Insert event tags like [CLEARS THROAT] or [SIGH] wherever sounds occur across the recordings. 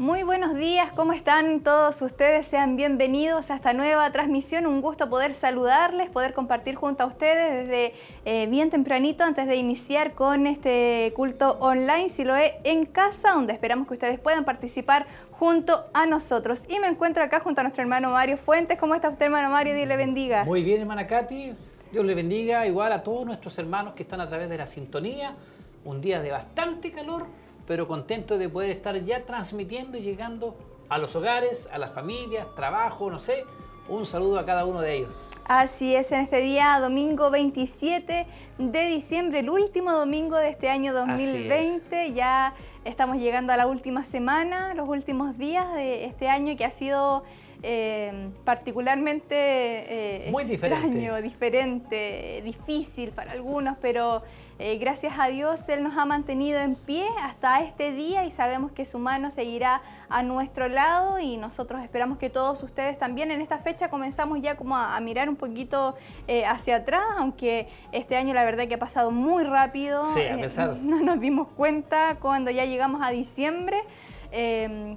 Muy buenos días, ¿cómo están todos ustedes? Sean bienvenidos a esta nueva transmisión. Un gusto poder saludarles, poder compartir junto a ustedes desde eh, bien tempranito antes de iniciar con este culto online, si lo es en casa, donde esperamos que ustedes puedan participar junto a nosotros. Y me encuentro acá junto a nuestro hermano Mario Fuentes. ¿Cómo está usted, hermano Mario? Dios le bendiga. Muy bien, hermana Katy. Dios le bendiga igual a todos nuestros hermanos que están a través de la sintonía. Un día de bastante calor pero contento de poder estar ya transmitiendo y llegando a los hogares, a las familias, trabajo, no sé. Un saludo a cada uno de ellos. Así es, en este día, domingo 27 de diciembre, el último domingo de este año 2020. Ya estamos llegando a la última semana, los últimos días de este año que ha sido eh, particularmente eh, Muy extraño, diferente, difícil para algunos, pero eh, gracias a Dios Él nos ha mantenido en pie hasta este día y sabemos que su mano seguirá a nuestro lado y nosotros esperamos que todos ustedes también en esta fecha comenzamos ya como a, mirar un poquito eh, hacia atrás, aunque este año la verdad que ha pasado muy rápido. Sí, a eh, pesar. [LAUGHS] no nos dimos cuenta cuando ya llegamos a diciembre.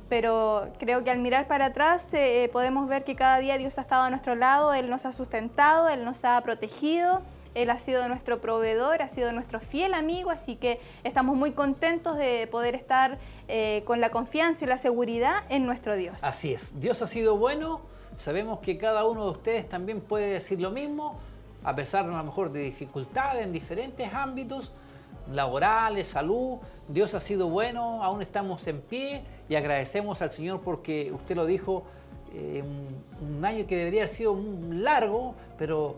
pero creo que al mirar para atrás podemos ver que cada día Dios ha estado a nuestro lado, Él nos ha sustentado, Él nos ha protegido. Él ha sido nuestro proveedor, ha sido nuestro fiel amigo, así que estamos muy contentos de poder estar eh, con la confianza y la seguridad en nuestro Dios. Así es, Dios ha sido bueno, sabemos que cada uno de ustedes también puede decir lo mismo, a pesar a lo mejor de dificultades en diferentes ámbitos laborales, salud, Dios ha sido bueno, aún estamos en pie y agradecemos al Señor porque usted lo dijo, eh, un año que debería haber sido largo, pero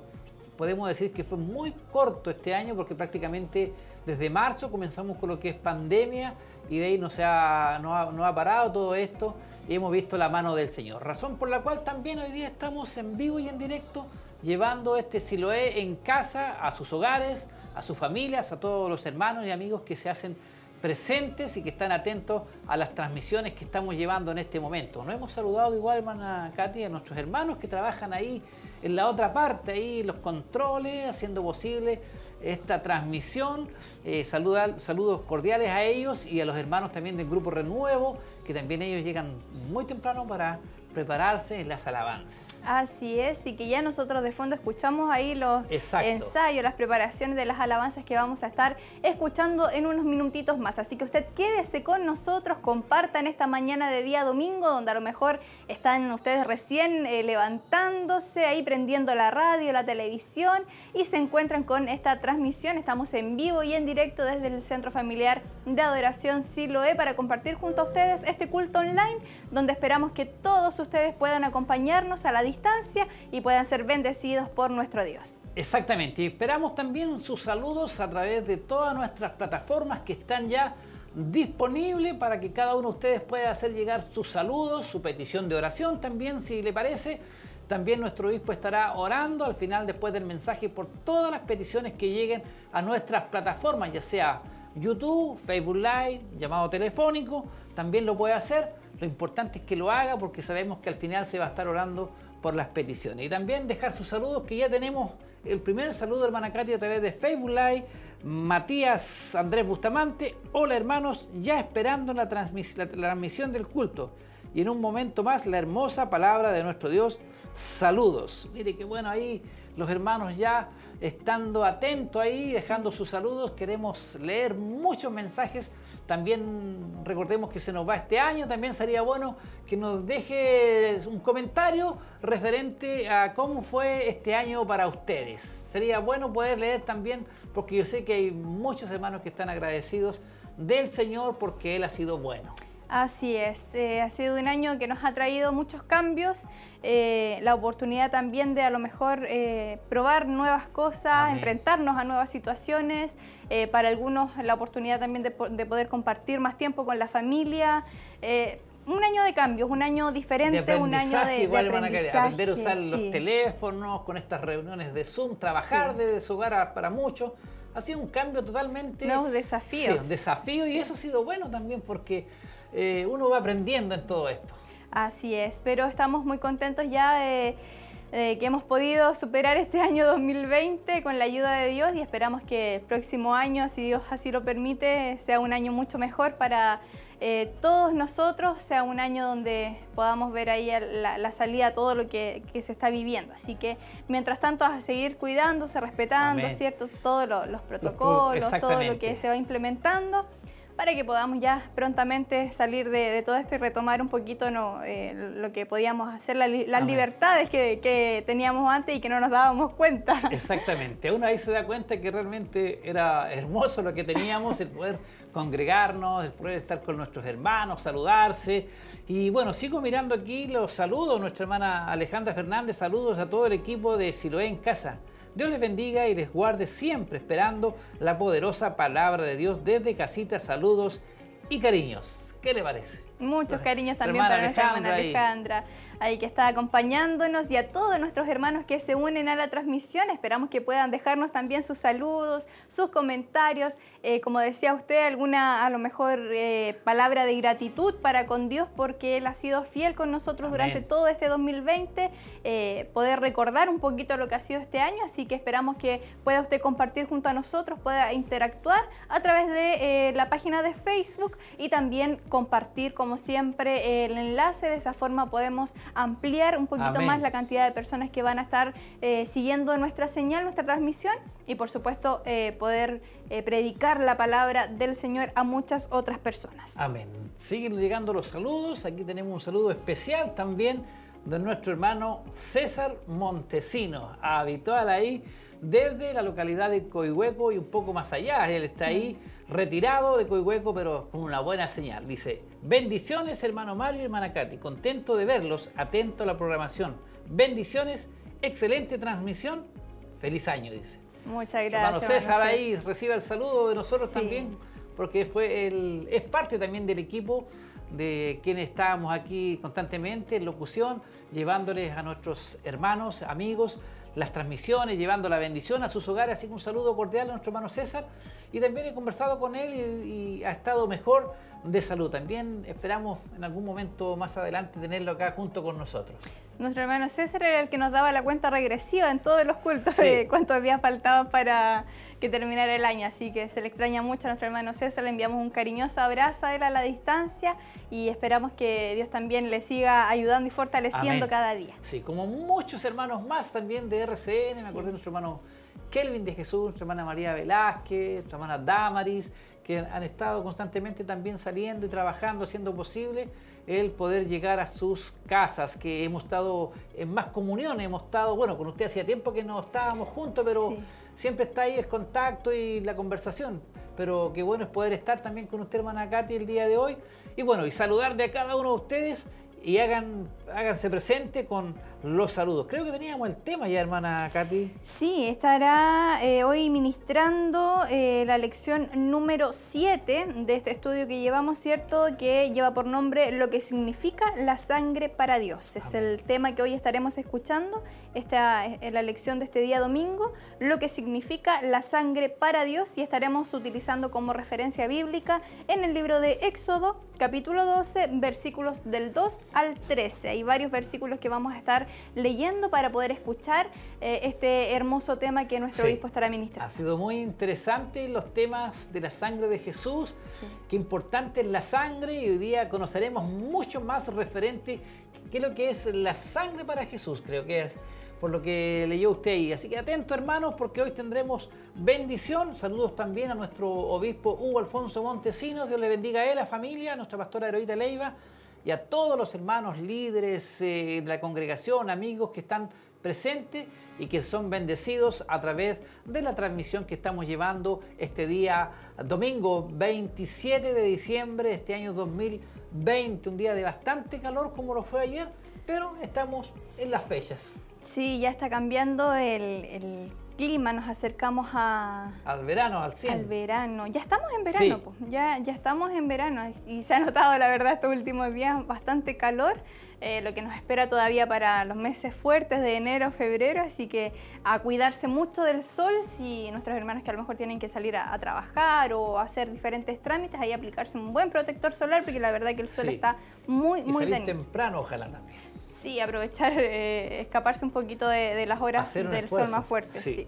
podemos decir que fue muy corto este año porque prácticamente desde marzo comenzamos con lo que es pandemia y de ahí no, se ha, no, ha, parado todo esto y hemos visto la mano del Señor. Razón por la cual también hoy día estamos en vivo y en directo llevando este Siloé en casa, a sus hogares, a sus familias, a todos los hermanos y amigos que se hacen presentes y que están atentos a las transmisiones que estamos llevando en este momento. Nos hemos saludado igual, hermana Katy, a nuestros hermanos que trabajan ahí en la otra parte, ahí los controles, haciendo posible esta transmisión. Eh, saludos cordiales a ellos y a los hermanos también del Grupo Renuevo, que también ellos llegan muy temprano para prepararse en las alabanzas. Así es, y que ya nosotros de fondo escuchamos ahí los ensayos, las preparaciones de las alabanzas que vamos a estar escuchando en unos minutitos más. Así que usted quédese con nosotros, compartan esta mañana de día domingo, donde a lo mejor están ustedes recién eh, levantándose, ahí prendiendo la radio, la televisión y se encuentran con esta transmisión. Estamos en vivo y en directo desde el Centro Familiar de Adoración Siloé para compartir junto a ustedes este culto online, donde esperamos que todos ustedes puedan acompañarnos a la distancia y puedan ser bendecidos por nuestro Dios. Exactamente, y esperamos también sus saludos a través de todas nuestras plataformas que están ya disponibles para que cada uno de ustedes pueda hacer llegar sus saludos, su petición de oración también, si le parece. También nuestro obispo estará orando al final, después del mensaje, por todas las peticiones que lleguen a nuestras plataformas, ya sea YouTube, Facebook Live, llamado telefónico, también lo puede hacer lo importante es que lo haga porque sabemos que al final se va a estar orando por las peticiones. Y también dejar sus saludos, que ya tenemos el primer saludo, hermana Katy, a través de Facebook Live. Matías Andrés Bustamante. Hola, hermanos, ya esperando la, la transmisión del culto. Y en un momento más, la hermosa palabra de nuestro Dios. Saludos. Mire qué bueno ahí los hermanos ya estando atentos ahí, dejando sus saludos. Queremos leer muchos mensajes también recordemos que se nos va este año, también sería bueno que nos deje un comentario referente a cómo fue este año para ustedes. Sería bueno poder leer también, porque yo sé que hay muchos hermanos que están agradecidos del Señor porque Él ha sido bueno. Así es, eh, ha sido un año que nos ha traído muchos cambios, eh, la oportunidad también de a lo mejor eh, probar nuevas cosas, enfrentarnos a nuevas situaciones, para algunos la oportunidad también de, poder compartir más tiempo con la familia. un año de cambios, un año diferente, un año de, igual, aprender a usar los teléfonos con estas reuniones de Zoom, trabajar desde su hogar para muchos. Ha sido un cambio totalmente... Nuevos desafíos. Sí, un desafío y eso ha sido bueno también porque eh, uno va aprendiendo en todo esto. Así es, pero estamos muy contentos ya de, que hemos podido superar este año 2020 con la ayuda de Dios y esperamos que el próximo año, si Dios así lo permite, sea un año mucho mejor para eh, todos nosotros sea un año donde podamos ver ahí la, salida a todo lo que, se está viviendo. Así que mientras tanto a seguir cuidándose, respetando, ¿cierto? Todos los protocolos, todo lo que se va implementando para que podamos ya prontamente salir de, todo esto y retomar un poquito no, eh, lo que podíamos hacer, las libertades que, teníamos antes y que no nos dábamos cuenta. Exactamente, uno ahí se da cuenta que realmente era hermoso lo que teníamos, el poder congregarnos, el poder estar con nuestros hermanos, saludarse. Y bueno, sigo mirando aquí los saludos, nuestra hermana Alejandra Fernández, saludos a todo el equipo de Siloé en casa. Dios les bendiga y les guarde siempre esperando la poderosa palabra de Dios desde casita. Saludos y cariños. ¿Qué le parece? Muchos cariños también para nuestra hermana Alejandra ahí que está acompañándonos y a todos nuestros hermanos que se unen a la transmisión. Esperamos que puedan dejarnos también sus saludos, sus comentarios, eh, como decía usted, alguna a lo mejor eh, palabra de gratitud para con Dios porque Él ha sido fiel con nosotros durante todo este 2020, eh, poder recordar un poquito lo que ha sido este año, así que esperamos que pueda usted compartir junto a nosotros, pueda interactuar a través de la página de Facebook y también compartir como siempre el enlace, de esa forma podemos ampliar un poquito más la cantidad de personas que van a estar siguiendo nuestra señal, nuestra transmisión y por supuesto poder eh, predicar la palabra del Señor a muchas otras personas. Amén. Siguen llegando los saludos. Aquí tenemos un saludo especial también de nuestro hermano César Montesino, habitual ahí desde la localidad de Coihueco y un poco más allá. Él está ahí retirado de Coihueco, pero con una buena señal. Dice, bendiciones hermano Mario y hermana Katy, contento de verlos, atento a la programación. Bendiciones, excelente transmisión, feliz año, dice. Muchas gracias. Hermano César ahí recibe el saludo de nosotros también, porque fue el, es parte también del equipo de quienes estábamos aquí constantemente en locución, llevándoles a nuestros hermanos, amigos, las transmisiones, llevando la bendición a sus hogares. Así que un saludo cordial a nuestro hermano César. Y también he conversado con él y, ha estado mejor de salud. También esperamos en algún momento más adelante tenerlo acá junto con nosotros. Nuestro hermano César era el que nos daba la cuenta regresiva en todos los cultos de cuántos días faltaban para que terminara el año. Así que se le extraña mucho a nuestro hermano César. Le enviamos un cariñoso abrazo a él a la distancia y esperamos que Dios también le siga ayudando y fortaleciendo cada día. Sí, como muchos hermanos más también de RCN, me acuerdo de nuestro hermano Kelvin de Jesús, nuestra hermana María Velázquez, nuestra hermana Damaris, que han estado constantemente también saliendo y trabajando, haciendo posible el poder llegar a sus casas, que hemos estado en más comunión, hemos estado, bueno, con usted hacía tiempo que no estábamos juntos, pero siempre está ahí el contacto y la conversación. Pero qué bueno es poder estar también con usted, hermana Katy, el día de hoy. Y bueno, y saludar de a cada uno de ustedes y hagan, háganse presente con los saludos. Creo que teníamos el tema ya, hermana Katy. Sí, estará eh, hoy ministrando eh, la lección número 7 de este estudio que llevamos, ¿cierto? Que lleva por nombre Lo que significa la sangre para Dios. Es el tema que hoy estaremos escuchando, esta es la lección de este día domingo, lo que significa la sangre para Dios y estaremos utilizando como referencia bíblica en el libro de Éxodo, capítulo 12, versículos del 2 al 13. Hay varios versículos que vamos a estar leyendo para poder escuchar eh, este hermoso tema que nuestro obispo estará ministrando. Ha sido muy interesante los temas de la sangre de Jesús, qué importante es la sangre y hoy día conoceremos mucho más referente qué es lo que es la sangre para Jesús, creo que es por lo que leyó usted ahí. Así que atento hermanos porque hoy tendremos bendición. Saludos también a nuestro obispo Hugo Alfonso Montesinos. Dios le bendiga a él, a la familia, a nuestra pastora Heroíta Leiva y a todos los hermanos líderes eh, de la congregación, amigos que están presentes y que son bendecidos a través de la transmisión que estamos llevando este día domingo 27 de diciembre de este año 2020, un día de bastante calor como lo fue ayer, pero estamos en las fechas. Sí, ya está cambiando el clima, nos acercamos a... Al verano, al cielo. Al verano. Ya estamos en verano, pues. ya, ya estamos en verano y se ha notado, la verdad, estos últimos días bastante calor, eh, lo que nos espera todavía para los meses fuertes de enero, febrero, así que a cuidarse mucho del sol, si nuestros hermanos que a lo mejor tienen que salir a, trabajar o hacer diferentes trámites, ahí aplicarse un buen protector solar, porque la verdad que el sol está muy, y muy salir temprano, ojalá también. Sí, aprovechar, [LAUGHS] eh, escaparse un poquito de, las horas del sol más fuerte. Sí.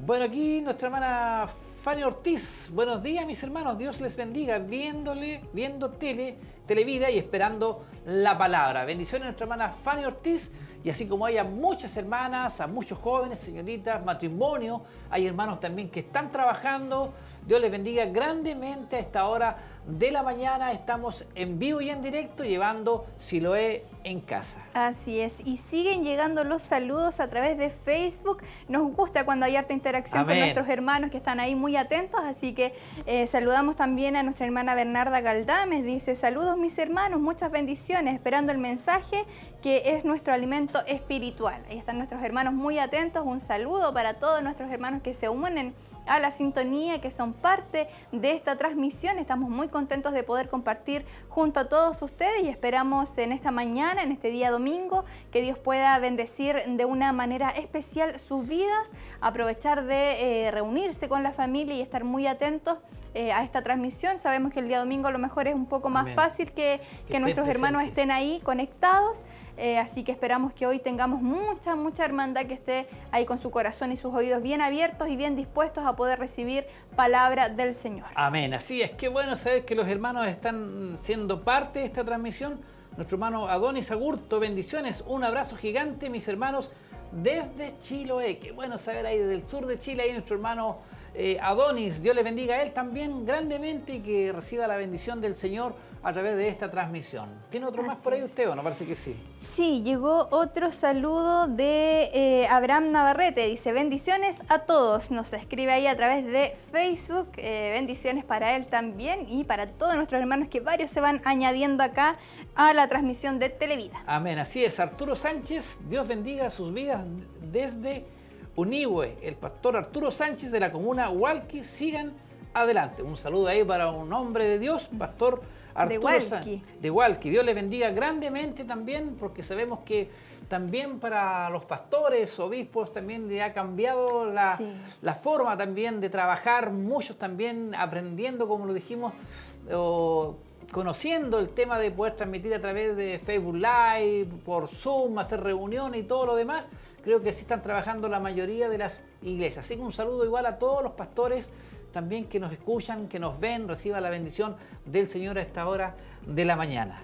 Bueno, aquí nuestra hermana Fanny Ortiz. Buenos días, mis hermanos. Dios les bendiga. Viéndole, viendo tele, televida y esperando la palabra. Bendiciones a nuestra hermana Fanny Ortiz. Y así como hay a muchas hermanas, a muchos jóvenes, señoritas, matrimonio, hay hermanos también que están trabajando. Dios les bendiga grandemente a esta hora de la mañana. Estamos en vivo y en directo llevando Siloé en casa. Así es. Y siguen llegando los saludos a través de Facebook. Nos gusta cuando hay harta interacción con nuestros hermanos que están ahí muy atentos. Así que eh, saludamos también a nuestra hermana Bernarda Galdames. Dice, saludos mis hermanos, muchas bendiciones, esperando el mensaje que es nuestro alimento espiritual. Ahí están nuestros hermanos muy atentos. Un saludo para todos nuestros hermanos que se unen a la sintonía, que son parte de esta transmisión. Estamos muy contentos de poder compartir junto a todos ustedes y esperamos en esta mañana, en este día domingo, que Dios pueda bendecir de una manera especial sus vidas, aprovechar de eh, reunirse con la familia y estar muy atentos eh, a esta transmisión. Sabemos que el día domingo a lo mejor es un poco más fácil que, que nuestros hermanos estén ahí conectados. Eh, así que esperamos que hoy tengamos mucha, mucha hermandad que esté ahí con su corazón y sus oídos bien abiertos y bien dispuestos a poder recibir palabra del Señor. Amén. Así es, qué bueno saber que los hermanos están siendo parte de esta transmisión. Nuestro hermano Adonis Agurto, bendiciones, un abrazo gigante, mis hermanos, desde Chiloé. Qué bueno saber ahí desde el sur de Chile, ahí nuestro hermano eh, Adonis. Dios le bendiga a él también grandemente y que reciba la bendición del Señor a través de esta transmisión. ¿Tiene otro más por ahí usted o no? Parece que sí. Sí, llegó otro saludo de eh, Abraham Navarrete. Dice, bendiciones a todos. Nos escribe ahí a través de Facebook. Eh, bendiciones para él también y para todos nuestros hermanos que varios se van añadiendo acá a la transmisión de Televida. Amén, así es. Arturo Sánchez, Dios bendiga sus vidas desde Unihue. El pastor Arturo Sánchez de la comuna Hualqui. Sigan adelante. Un saludo ahí para un hombre de Dios, pastor Arturo de Walkie. Dios le bendiga grandemente también, porque sabemos que también para los pastores, obispos, también le ha cambiado la, la forma también de trabajar, muchos también aprendiendo, como lo dijimos, o conociendo el tema de poder transmitir a través de Facebook Live, por Zoom, hacer reuniones y todo lo demás. Creo que sí están trabajando la mayoría de las iglesias. Así que un saludo igual a todos los pastores también que nos escuchan, que nos ven, reciba la bendición del Señor a esta hora de la mañana.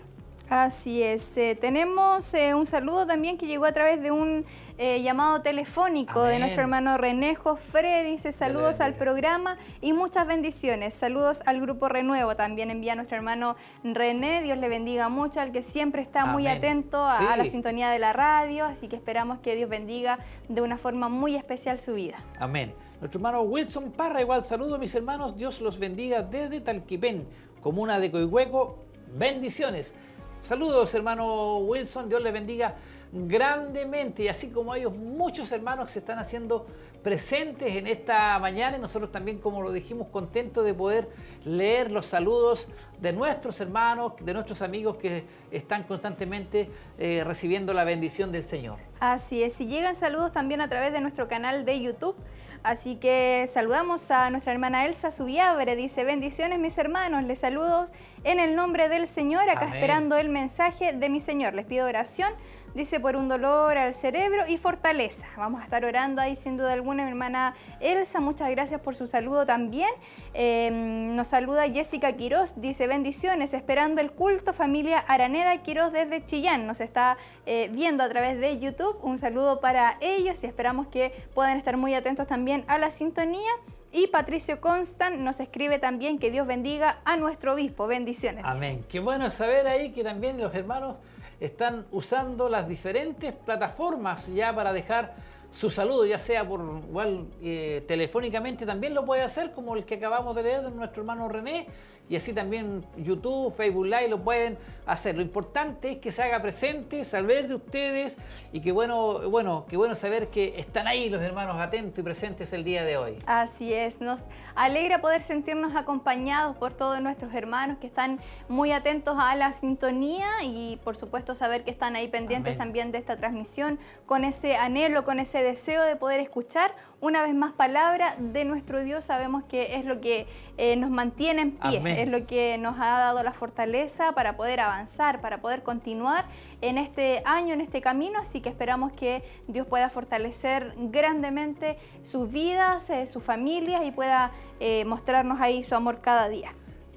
Así es. Eh, tenemos eh, un saludo también que llegó a través de un eh, llamado telefónico de nuestro hermano René Jofre. Dice saludos al programa y muchas bendiciones. Saludos al grupo Renuevo. También envía nuestro hermano René. Dios le bendiga mucho al que siempre está muy atento a, la sintonía de la radio. Así que esperamos que Dios bendiga de una forma muy especial su vida. Amén. Nuestro hermano Wilson Parra, igual saludo mis hermanos, Dios los bendiga desde Talquipén, comuna de Coihueco, bendiciones. Saludos hermano Wilson, Dios les bendiga grandemente y así como ellos, muchos hermanos se están haciendo presentes en esta mañana y nosotros también, como lo dijimos, contentos de poder leer los saludos de nuestros hermanos, de nuestros amigos que están constantemente eh, recibiendo la bendición del Señor. Así es, y llegan saludos también a través de nuestro canal de YouTube. Así que saludamos a nuestra hermana Elsa Subiabre, dice bendiciones mis hermanos, les saludo en el nombre del Señor, acá esperando el mensaje de mi Señor. Les pido oración dice por un dolor al cerebro y fortaleza. Vamos a estar orando ahí sin duda alguna, mi hermana Elsa, muchas gracias por su saludo también. Em, nos saluda Jessica Quiroz, dice bendiciones, esperando el culto familia Araneda Quiroz desde Chillán. Nos está eh, viendo a través de YouTube. Un saludo para ellos y esperamos que puedan estar muy atentos también a la sintonía. Y Patricio Constant nos escribe también que Dios bendiga a nuestro obispo. Bendiciones. Amén. Qué bueno saber ahí que también los hermanos están usando las diferentes plataformas ya para dejar su saludo, ya sea por igual eh, telefónicamente también lo puede hacer, como el que acabamos de leer de nuestro hermano René, y así también YouTube, Facebook Live lo pueden hacer. Lo importante es que se haga presente, saber de ustedes y que bueno, bueno, que bueno saber que están ahí los hermanos atentos y presentes el día de hoy. Así es, nos alegra poder sentirnos acompañados por todos nuestros hermanos que están muy atentos a la sintonía y por supuesto saber que están ahí pendientes también de esta transmisión con ese anhelo, con ese deseo de poder escuchar una vez más palabra de nuestro Dios. Sabemos que es lo que eh, nos mantiene en pie, es lo que nos ha dado la fortaleza para poder avanzar para poder continuar en este año, en este camino. Así que esperamos que Dios pueda fortalecer grandemente sus vidas, eh, sus familias y pueda eh, mostrarnos ahí su amor cada día.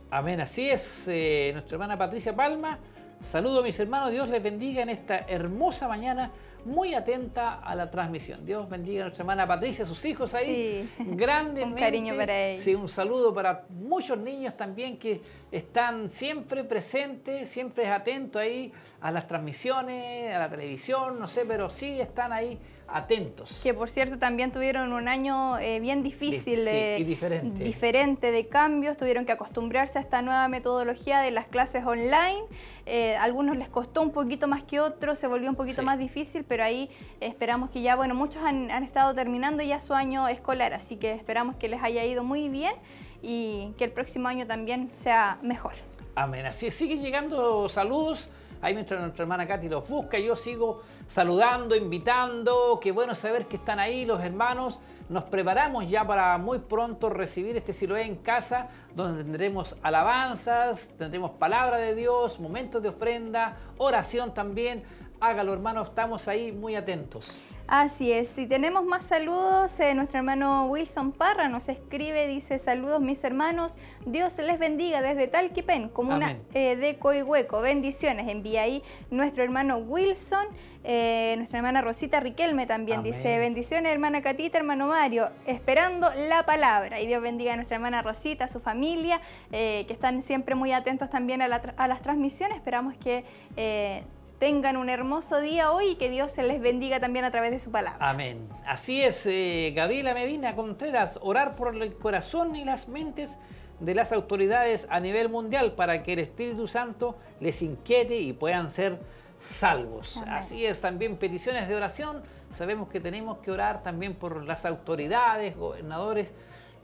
Amén, así es. Eh, nuestra hermana Patricia Palma. Saludo a mis hermanos, Dios les bendiga en esta hermosa mañana muy atenta a la transmisión. Dios bendiga a nuestra hermana Patricia, a sus hijos ahí. Sí. [LAUGHS] Grandemente. un cariño para ellos. Sí, un saludo para muchos niños también que están siempre presentes, siempre atentos ahí a las transmisiones, a la televisión, no sé, pero sí están ahí atentos. Que por cierto también tuvieron un año eh, bien difícil, y diferente. diferente de cambios, tuvieron que acostumbrarse a esta nueva metodología de las clases online. Eh, algunos les costó un poquito más que otros, se volvió un poquito más difícil, pero ahí esperamos que ya, bueno, muchos han, han estado terminando ya su año escolar, así que esperamos que les haya ido muy bien y que el próximo año también sea mejor. Amén. Así siguen llegando saludos Ahí mientras nuestra hermana Katy los busca, yo sigo saludando, invitando. Qué bueno saber que están ahí los hermanos. Nos preparamos ya para muy pronto recibir este Siloé en casa, donde tendremos alabanzas, tendremos palabra de Dios, momentos de ofrenda, oración también. Hágalo, hermanos, estamos ahí muy atentos. Así es, y tenemos más saludos. Eh, nuestro hermano Wilson Parra nos escribe, dice saludos mis hermanos, Dios les bendiga desde Talquipen, comuna eh, de Coihueco, bendiciones. Envía ahí nuestro hermano Wilson, eh, nuestra hermana Rosita Riquelme también dice bendiciones hermana Catita, hermano Mario, esperando la palabra. Y Dios bendiga a nuestra hermana Rosita, a su familia, que están siempre muy atentos también a, a las transmisiones. Esperamos que tengan un hermoso día hoy y que Dios se les bendiga también a través de su palabra. Amén. Así es, eh, Gabriela Medina Contreras, orar por el corazón y las mentes de las autoridades a nivel mundial para que el Espíritu Santo les inquiete y puedan ser salvos. Así es, también peticiones de oración. Sabemos que tenemos que orar también por las autoridades, gobernadores,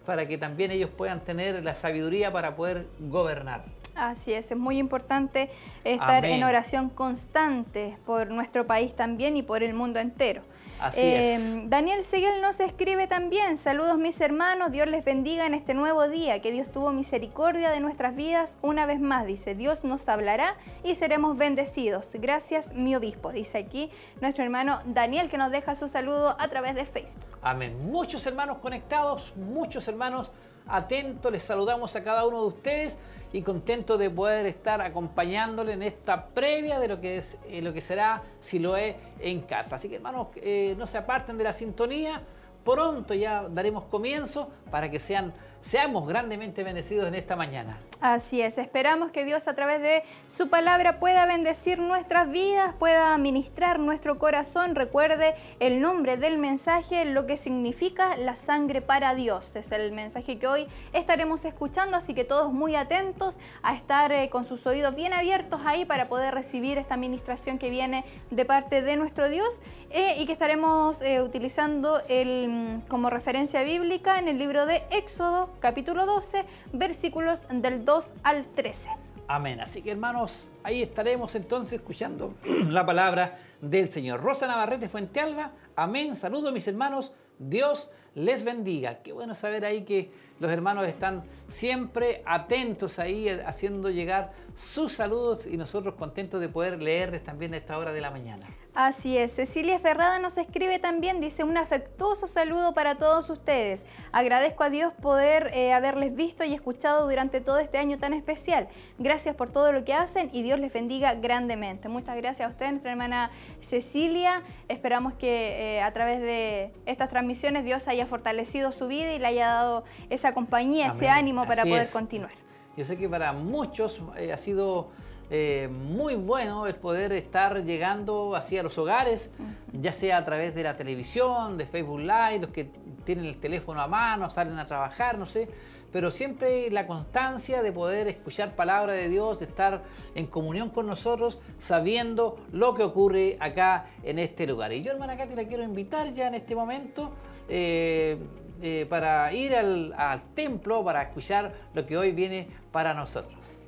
para que también ellos puedan tener la sabiduría para poder gobernar. Así es, es muy importante estar en oración constante por nuestro país también y por el mundo entero. Así es. Em, Daniel Seguel nos escribe también, saludos mis hermanos, Dios les bendiga en este nuevo día, que Dios tuvo misericordia de nuestras vidas una vez más, dice, Dios nos hablará y seremos bendecidos. Gracias mi obispo, dice aquí nuestro hermano Daniel que nos deja su saludo a través de Facebook. Amén. Muchos hermanos conectados, muchos hermanos atentos, les saludamos a cada uno de ustedes y contento de poder estar acompañándole en esta previa de lo que es eh, lo que será si lo es en casa. Así que hermanos, eh, no se aparten de la sintonía. Pronto ya daremos comienzo para que sean seamos grandemente bendecidos en esta mañana. Así es, esperamos que Dios a través de su palabra pueda bendecir nuestras vidas, pueda ministrar nuestro corazón. Recuerde el nombre del mensaje, lo que significa la sangre para Dios. Es el mensaje que hoy estaremos escuchando, así que todos muy atentos a estar eh, con sus oídos bien abiertos ahí para poder recibir esta ministración que viene de parte de nuestro Dios eh, y que estaremos eh, utilizando el, mm, como referencia bíblica en el libro de Éxodo capítulo 12, versículos del 2 al 13. Amén. Así que hermanos, ahí estaremos entonces escuchando [CLEARS THROAT] la palabra del Señor. Rosa Navarrete Fuentealba, amén. Saludos mis hermanos. Dios les bendiga. Qué bueno saber ahí que los hermanos están siempre atentos ahí, eh, haciendo llegar sus saludos y nosotros contentos de poder leerles también a esta hora de la mañana. Así es, Cecilia Ferrada nos escribe también, dice un afectuoso saludo para todos ustedes. Agradezco a Dios poder eh, haberles visto y escuchado durante todo este año tan especial. Gracias por todo lo que hacen y Dios les bendiga grandemente. Muchas gracias a usted, nuestra hermana Cecilia. Esperamos que eh, a través de estas transmisiones Dios haya fortalecido su vida y le haya dado esa compañía, ese ánimo para poder continuar. Yo sé que para muchos eh, ha sido eh, muy bueno el poder estar llegando hacia los hogares, ya sea a través de la televisión, de Facebook Live, los que tienen el teléfono a mano, salen a trabajar, no sé, pero siempre la constancia de poder escuchar palabra de Dios, de estar en comunión con nosotros, sabiendo lo que ocurre acá en este lugar. Y yo, hermana Katy, la quiero invitar ya en este momento. Eh, eh, para ir al, al templo, para escuchar lo que hoy viene para nosotros.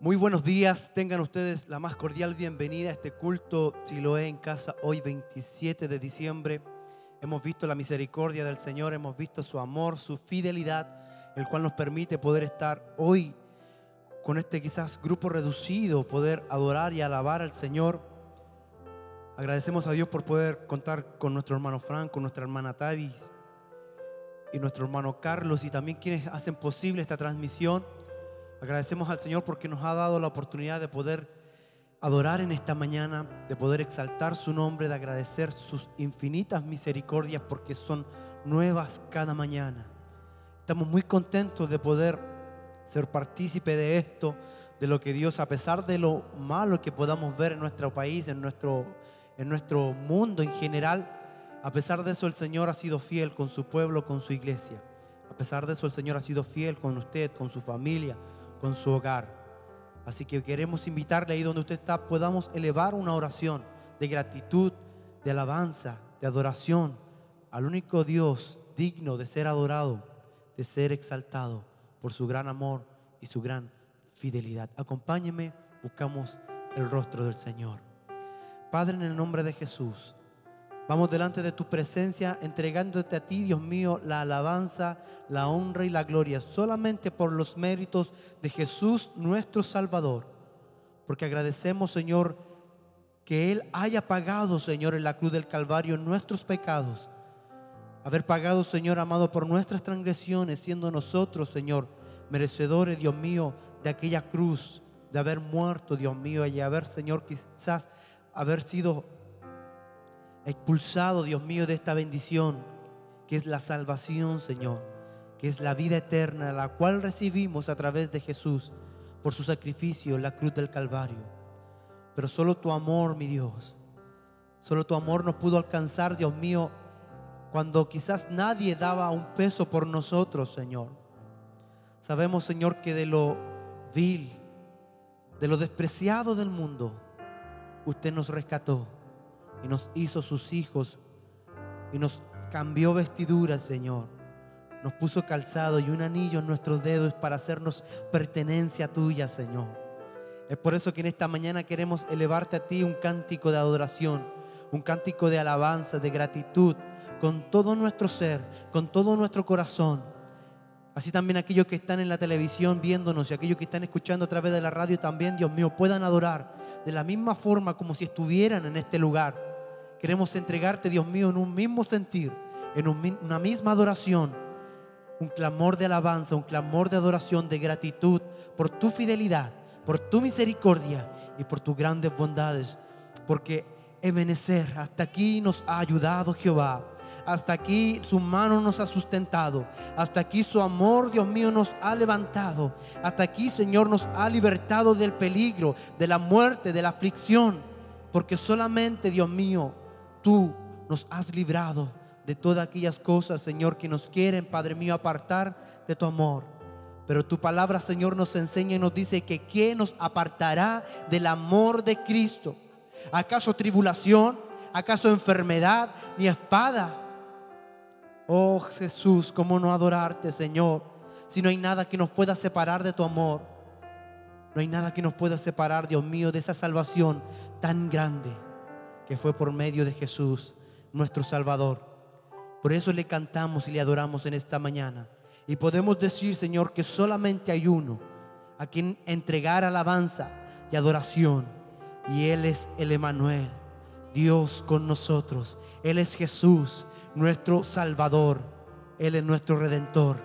Muy buenos días, tengan ustedes la más cordial bienvenida a este culto Siloé en casa hoy 27 de diciembre. Hemos visto la misericordia del Señor, hemos visto su amor, su fidelidad, el cual nos permite poder estar hoy con este quizás grupo reducido, poder adorar y alabar al Señor. Agradecemos a Dios por poder contar con nuestro hermano Franco, nuestra hermana Tavis y nuestro hermano Carlos y también quienes hacen posible esta transmisión. Agradecemos al Señor porque nos ha dado la oportunidad de poder adorar en esta mañana, de poder exaltar su nombre, de agradecer sus infinitas misericordias porque son nuevas cada mañana. Estamos muy contentos de poder ser partícipe de esto, de lo que Dios, a pesar de lo malo que podamos ver en nuestro país, en nuestro, en nuestro mundo en general, a pesar de eso el Señor ha sido fiel con su pueblo, con su iglesia. A pesar de eso el Señor ha sido fiel con usted, con su familia, con su hogar. Así que queremos invitarle ahí donde usted está, podamos elevar una oración de gratitud, de alabanza, de adoración al único Dios digno de ser adorado, de ser exaltado por su gran amor y su gran fidelidad. Acompáñeme, buscamos el rostro del Señor. Padre, en el nombre de Jesús, vamos delante de tu presencia entregándote a ti, Dios mío, la alabanza, la honra y la gloria, solamente por los méritos de Jesús nuestro Salvador. Porque agradecemos, Señor, que Él haya pagado, Señor, en la cruz del Calvario nuestros pecados haber pagado, Señor amado, por nuestras transgresiones, siendo nosotros, Señor, merecedores, Dios mío, de aquella cruz, de haber muerto, Dios mío, y haber, Señor, quizás haber sido expulsado, Dios mío, de esta bendición, que es la salvación, Señor, que es la vida eterna, la cual recibimos a través de Jesús por su sacrificio en la cruz del Calvario. Pero solo tu amor, mi Dios, solo tu amor nos pudo alcanzar, Dios mío, cuando quizás nadie daba un peso por nosotros, Señor. Sabemos, Señor, que de lo vil, de lo despreciado del mundo, usted nos rescató y nos hizo sus hijos y nos cambió vestiduras, Señor. Nos puso calzado y un anillo en nuestros dedos para hacernos pertenencia tuya, Señor. Es por eso que en esta mañana queremos elevarte a ti un cántico de adoración, un cántico de alabanza, de gratitud, con todo nuestro ser, con todo nuestro corazón. Así también aquellos que están en la televisión viéndonos y aquellos que están escuchando a través de la radio también, Dios mío, puedan adorar de la misma forma como si estuvieran en este lugar. Queremos entregarte, Dios mío, en un mismo sentir, en una misma adoración, un clamor de alabanza, un clamor de adoración, de gratitud por tu fidelidad, por tu misericordia y por tus grandes bondades. Porque Ebenecer, hasta aquí nos ha ayudado Jehová. Hasta aquí su mano nos ha sustentado. Hasta aquí su amor, Dios mío, nos ha levantado. Hasta aquí, Señor, nos ha libertado del peligro, de la muerte, de la aflicción. Porque solamente, Dios mío, tú nos has librado de todas aquellas cosas, Señor, que nos quieren, Padre mío, apartar de tu amor. Pero tu palabra, Señor, nos enseña y nos dice que ¿quién nos apartará del amor de Cristo? ¿Acaso tribulación? ¿Acaso enfermedad? Ni espada. Oh Jesús, ¿cómo no adorarte, Señor? Si no hay nada que nos pueda separar de tu amor. No hay nada que nos pueda separar, Dios mío, de esa salvación tan grande que fue por medio de Jesús, nuestro Salvador. Por eso le cantamos y le adoramos en esta mañana. Y podemos decir, Señor, que solamente hay uno a quien entregar alabanza y adoración. Y Él es el Emanuel, Dios con nosotros. Él es Jesús, nuestro Salvador. Él es nuestro Redentor.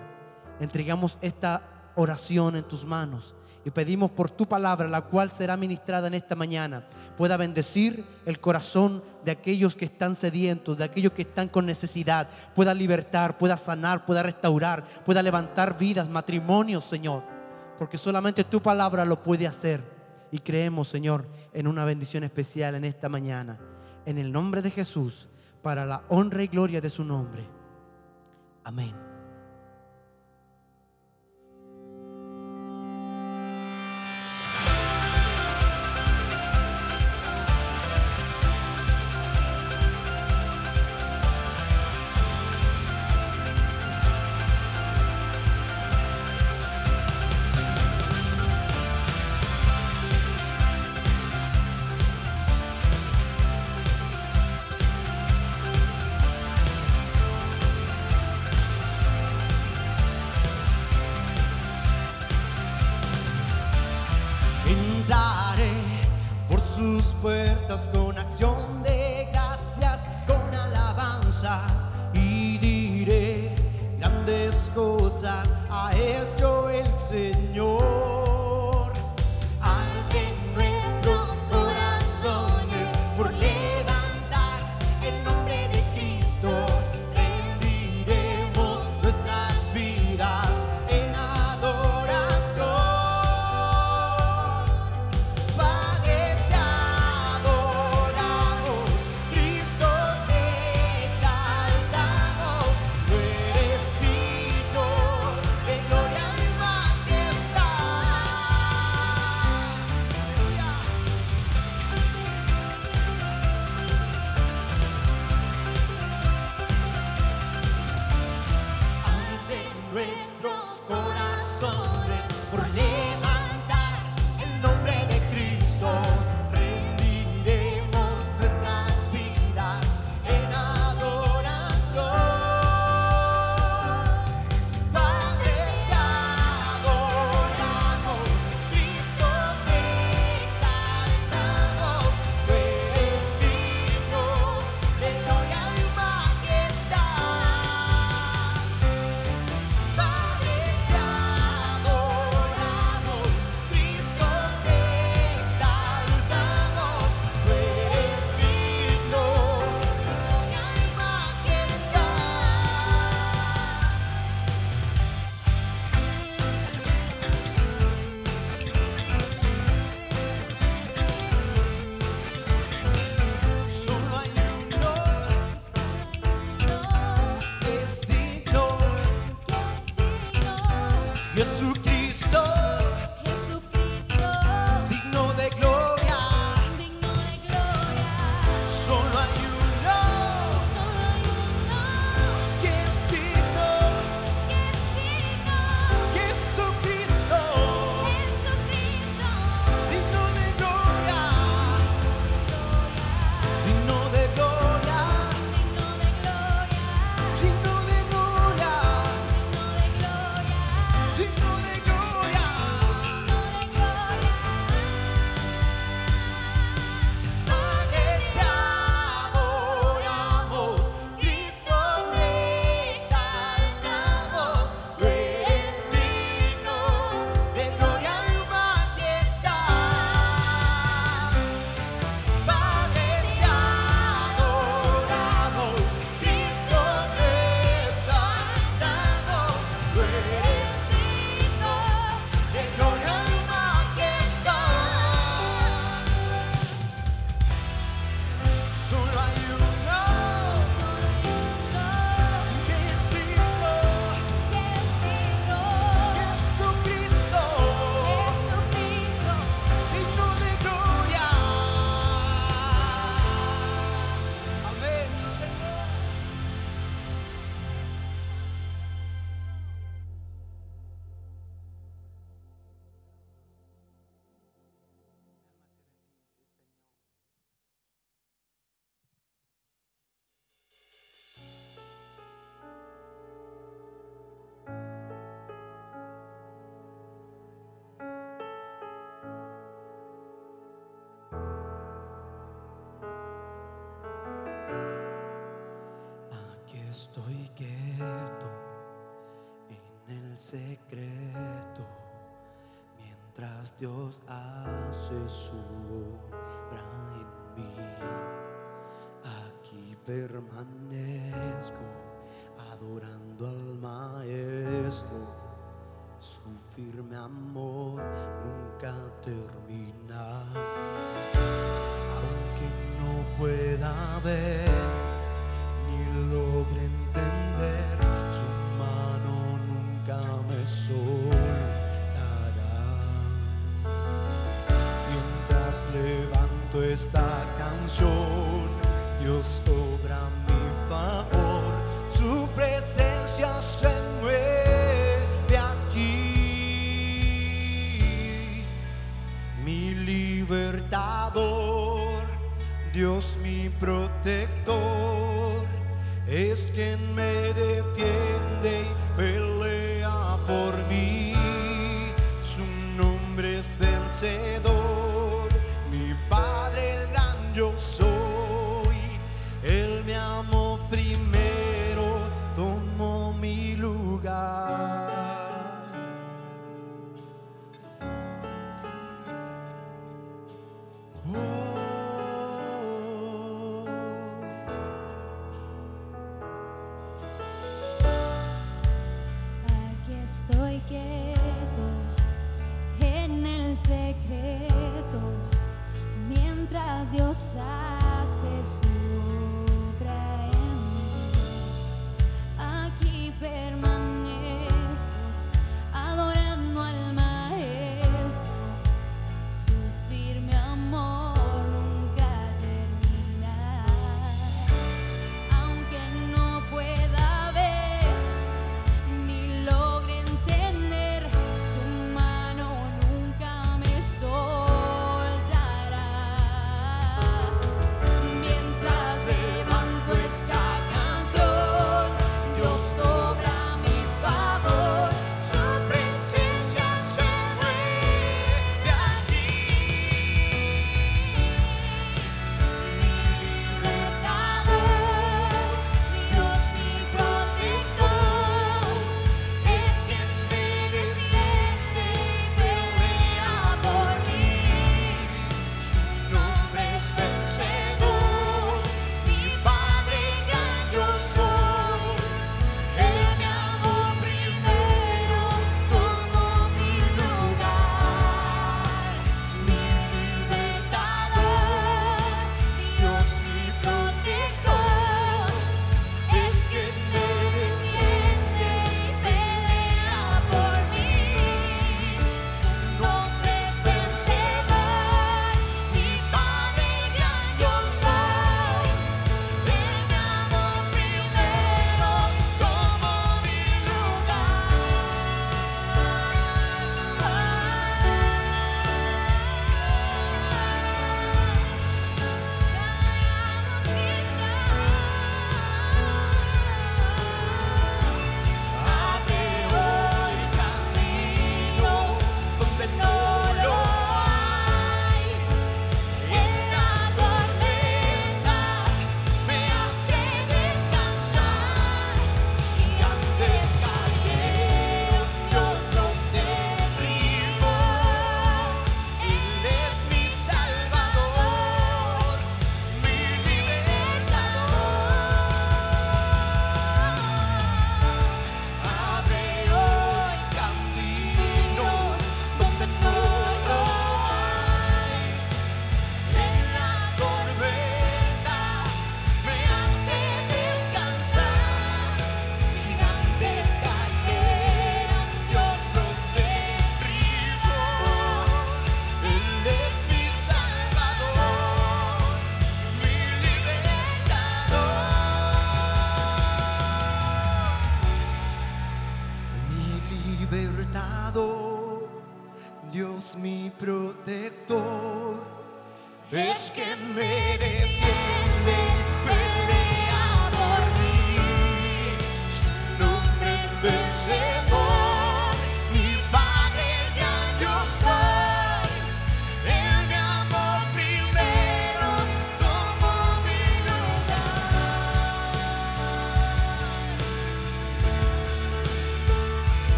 Entregamos esta oración en tus manos y pedimos por tu palabra, la cual será ministrada en esta mañana, pueda bendecir el corazón de aquellos que están sedientos, de aquellos que están con necesidad, pueda libertar, pueda sanar, pueda restaurar, pueda levantar vidas, matrimonios, Señor, porque solamente tu palabra lo puede hacer. Y creemos, Señor, en una bendición especial en esta mañana. En el nombre de Jesús para la honra y gloria de su nombre. Amén. estoy quieto en el secreto mientras Dios hace su obra en mí. Aquí permanezco adorando al Maestro. Su firme amor nunca termina, aunque no pueda ver.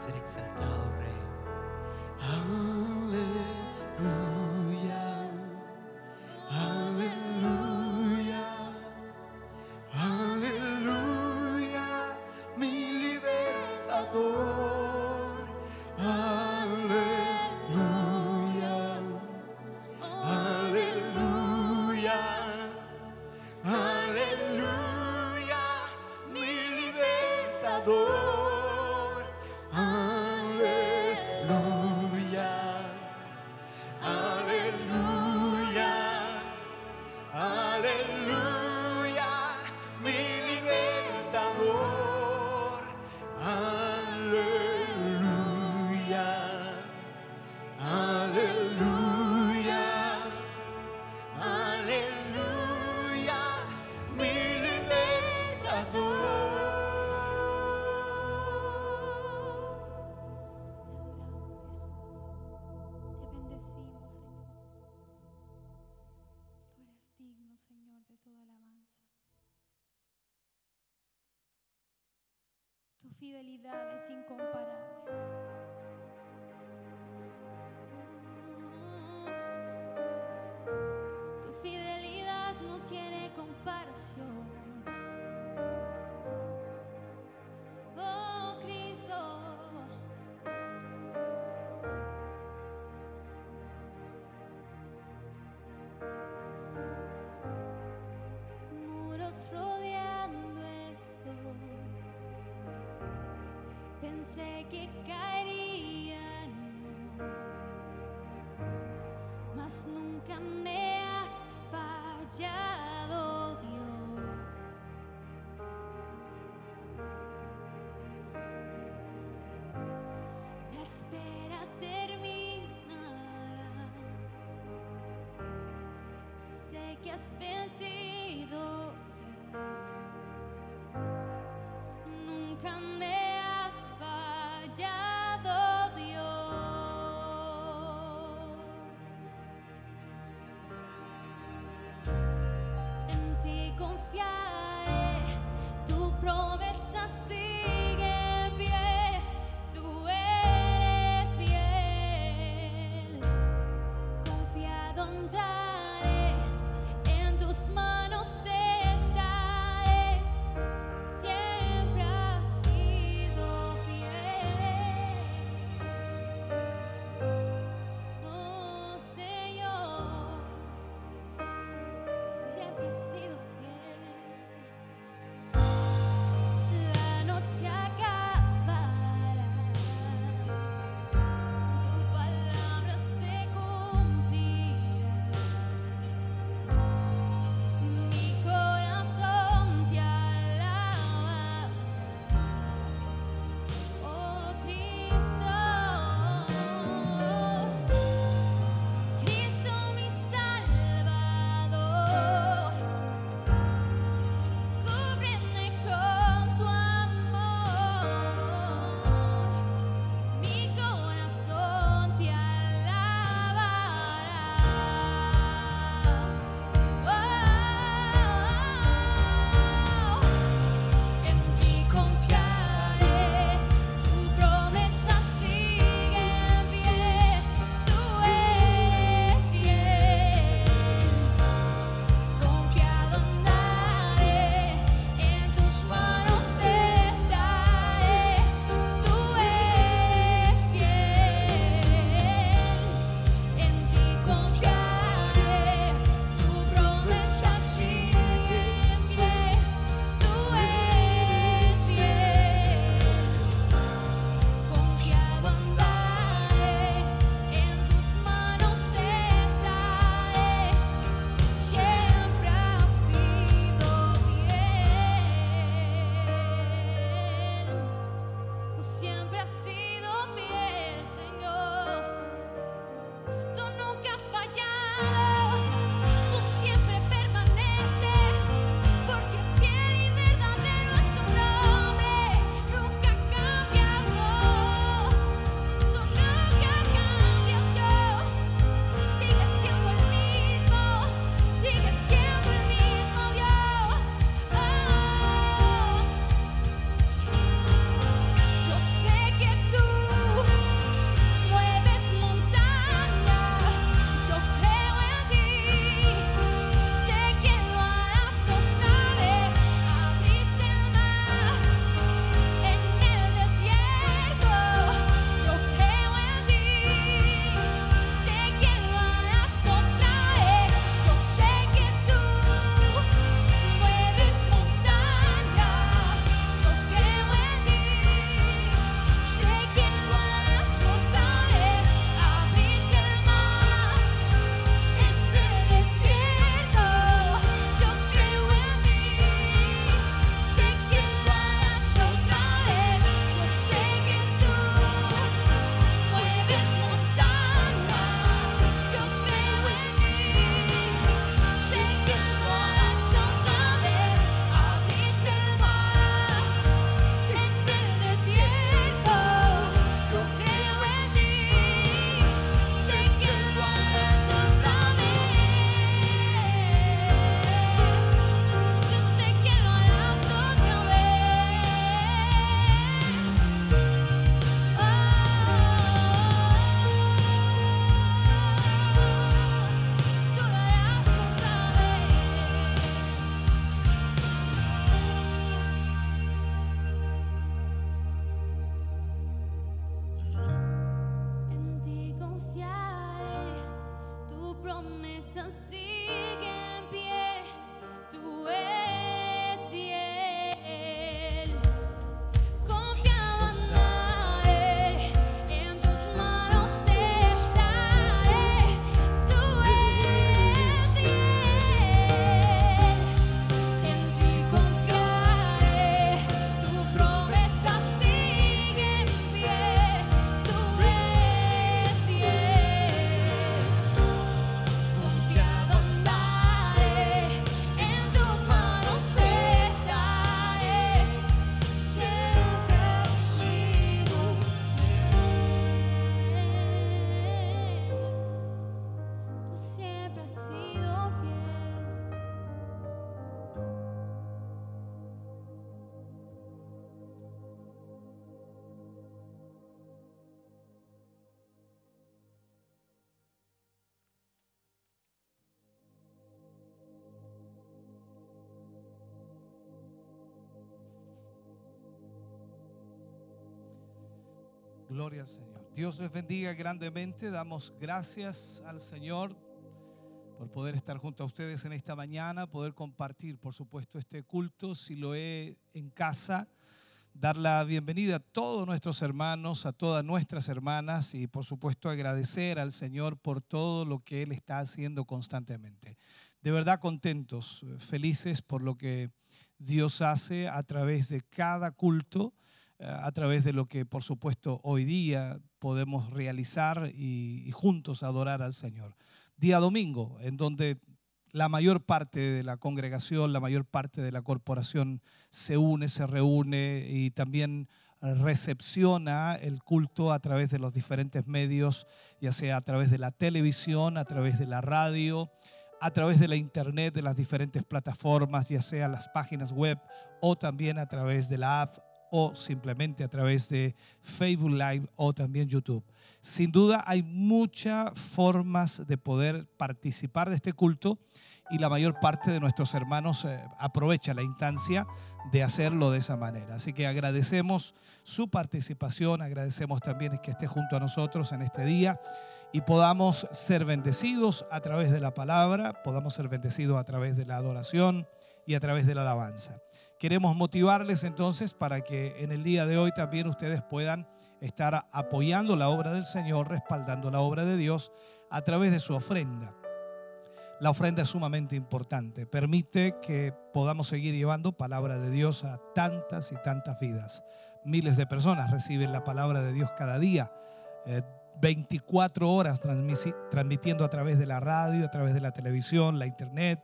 ser exaltado. Señor, de toda alabanza. Tu fidelidad es incomparable. que caería. Gloria al Señor. Dios les bendiga grandemente. Damos gracias al Señor por poder estar junto a ustedes en esta mañana, poder compartir, por supuesto, este culto, si lo he en casa, dar la bienvenida a todos nuestros hermanos, a todas nuestras hermanas y, por supuesto, agradecer al Señor por todo lo que Él está haciendo constantemente. De verdad contentos, felices por lo que Dios hace a través de cada culto a través de lo que por supuesto hoy día podemos realizar y, juntos adorar al Señor. Día domingo, en donde la mayor parte de la congregación, la mayor parte de la corporación se une, se reúne y también recepciona el culto a través de los diferentes medios, ya sea a través de la televisión, a través de la radio, a través de la internet, de las diferentes plataformas, ya sea las páginas web o también a través de la app o simplemente a través de Facebook Live o también YouTube. Sin duda hay muchas formas de poder participar de este culto y la mayor parte de nuestros hermanos eh, aprovecha la instancia de hacerlo de esa manera. Así que agradecemos su participación, agradecemos también que esté junto a nosotros en este día y podamos ser bendecidos a través de la palabra, podamos ser bendecidos a través de la adoración y a través de la alabanza. Queremos motivarles entonces para que en el día de hoy también ustedes puedan estar apoyando la obra del Señor, respaldando la obra de Dios a través de su ofrenda. La ofrenda es sumamente importante, permite que podamos seguir llevando palabra de Dios a tantas y tantas vidas. Miles de personas reciben la palabra de Dios cada día. 24 eh, horas transmitiendo a través de la radio, a través de la televisión, la internet,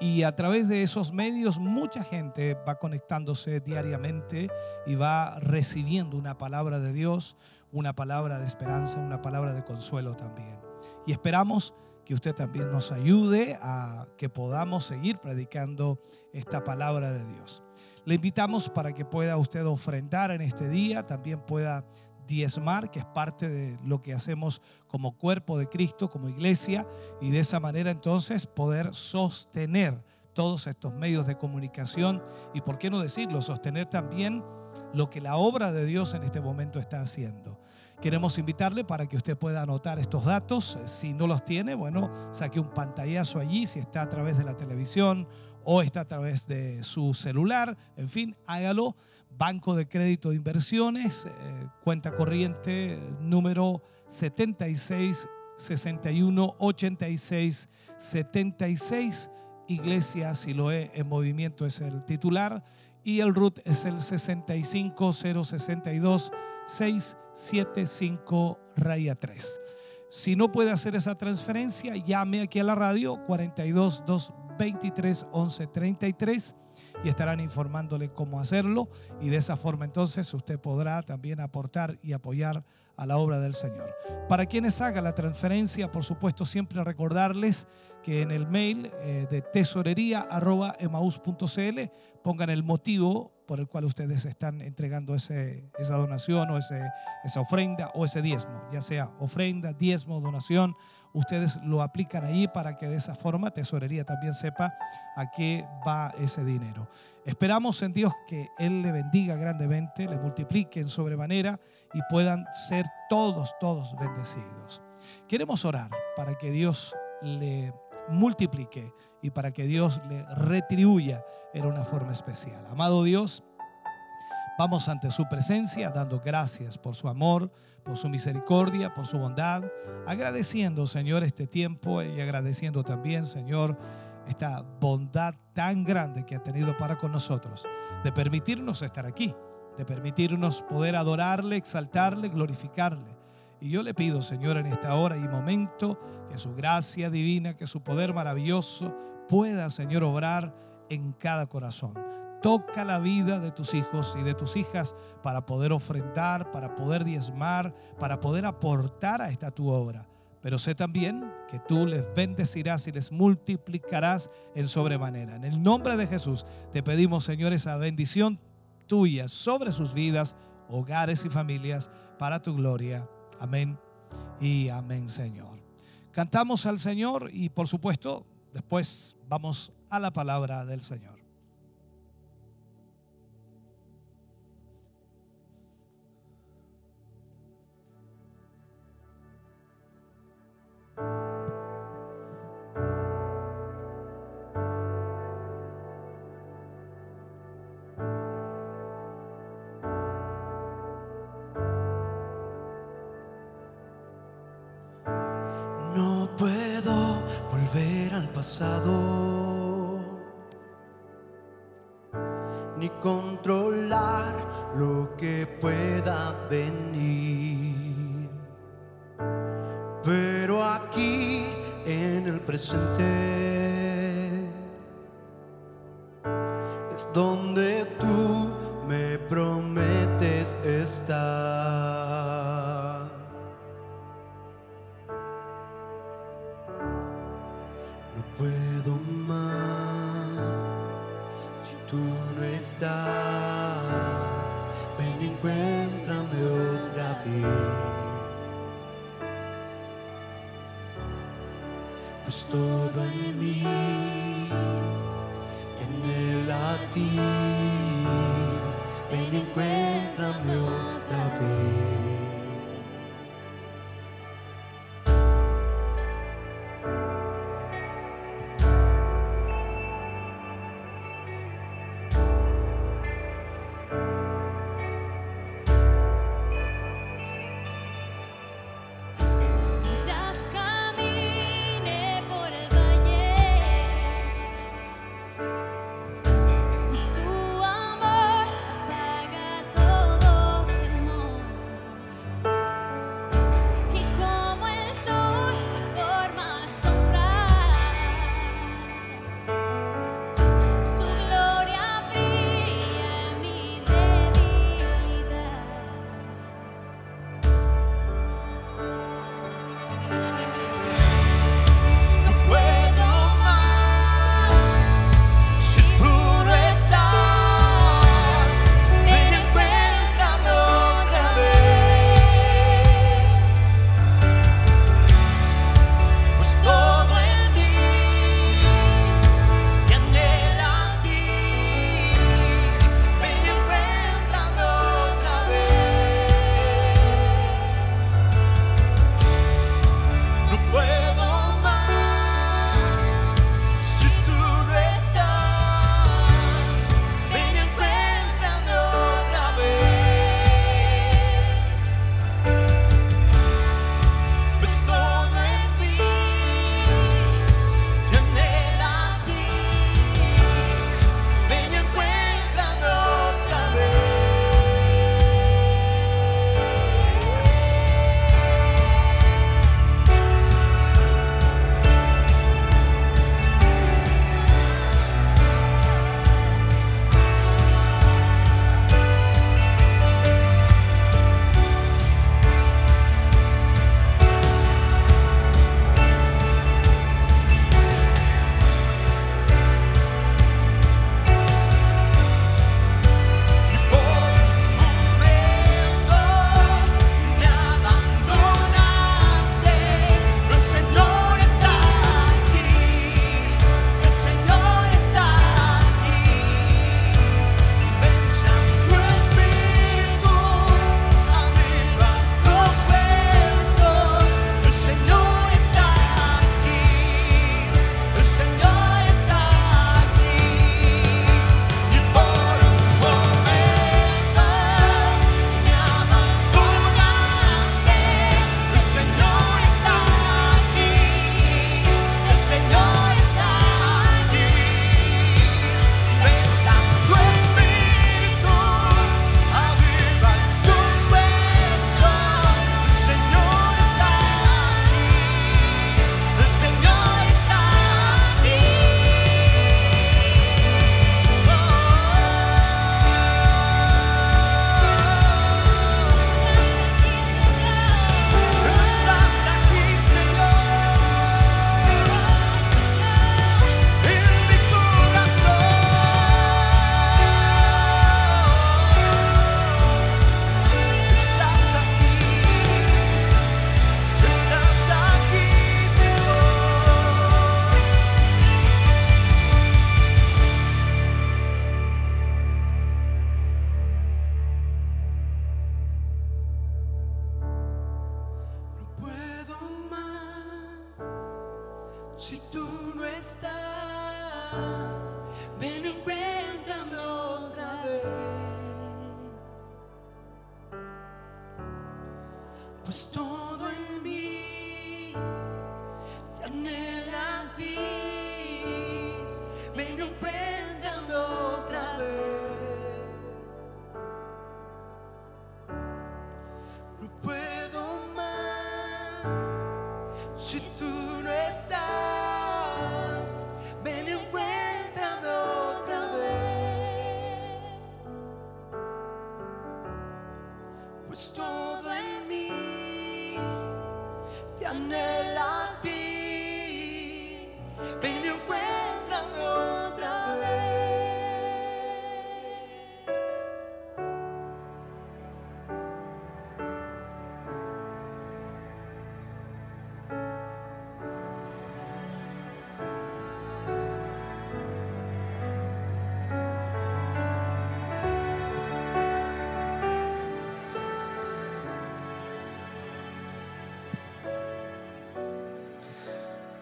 y a través de esos medios mucha gente va conectándose diariamente y va recibiendo una palabra de Dios, una palabra de esperanza, una palabra de consuelo también. Y esperamos que usted también nos ayude a que podamos seguir predicando esta palabra de Dios. Le invitamos para que pueda usted ofrendar en este día, también pueda diezmar, que es parte de lo que hacemos como cuerpo de Cristo, como iglesia, y de esa manera entonces poder sostener todos estos medios de comunicación y, por qué no decirlo, sostener también lo que la obra de Dios en este momento está haciendo. Queremos invitarle para que usted pueda anotar estos datos. Si no los tiene, bueno, saque un pantallazo allí, si está a través de la televisión o está a través de su celular, en fin, hágalo Banco de Crédito de Inversiones, eh, cuenta corriente número 76 61 86 76. Iglesia Siloé en movimiento es el titular y el RUT es el 65062 675 raya 3. Si no puede hacer esa transferencia, llame aquí a la radio 42 223 11 33 y estarán informándole cómo hacerlo y de esa forma entonces usted podrá también aportar y apoyar a la obra del Señor. Para quienes hagan la transferencia, por supuesto, siempre recordarles que en el mail eh, de tesorería.emaus.cl pongan el motivo por el cual ustedes están entregando ese, esa donación o ese, esa ofrenda o ese diezmo, ya sea ofrenda, diezmo, donación ustedes lo aplican ahí para que de esa forma Tesorería también sepa a qué va ese dinero. Esperamos en Dios que Él le bendiga grandemente, le multiplique en sobremanera y puedan ser todos, todos bendecidos. Queremos orar para que Dios le multiplique y para que Dios le retribuya en una forma especial. Amado Dios, vamos ante su presencia dando gracias por su amor, por su misericordia, por su bondad, agradeciendo, Señor, este tiempo y agradeciendo también, Señor, esta bondad tan grande que ha tenido para con nosotros, de permitirnos estar aquí, de permitirnos poder adorarle, exaltarle, glorificarle. Y yo le pido, Señor, en esta hora y momento, que su gracia divina, que su poder maravilloso pueda, Señor, obrar en cada corazón. Toca la vida de tus hijos y de tus hijas para poder ofrendar, para poder diezmar, para poder aportar a esta tu obra. Pero sé también que tú les bendecirás y les multiplicarás en sobremanera. En el nombre de Jesús te pedimos, Señor, esa bendición tuya sobre sus vidas, hogares y familias, para tu gloria. Amén y amén, Señor. Cantamos al Señor y por supuesto después vamos a la palabra del Señor. En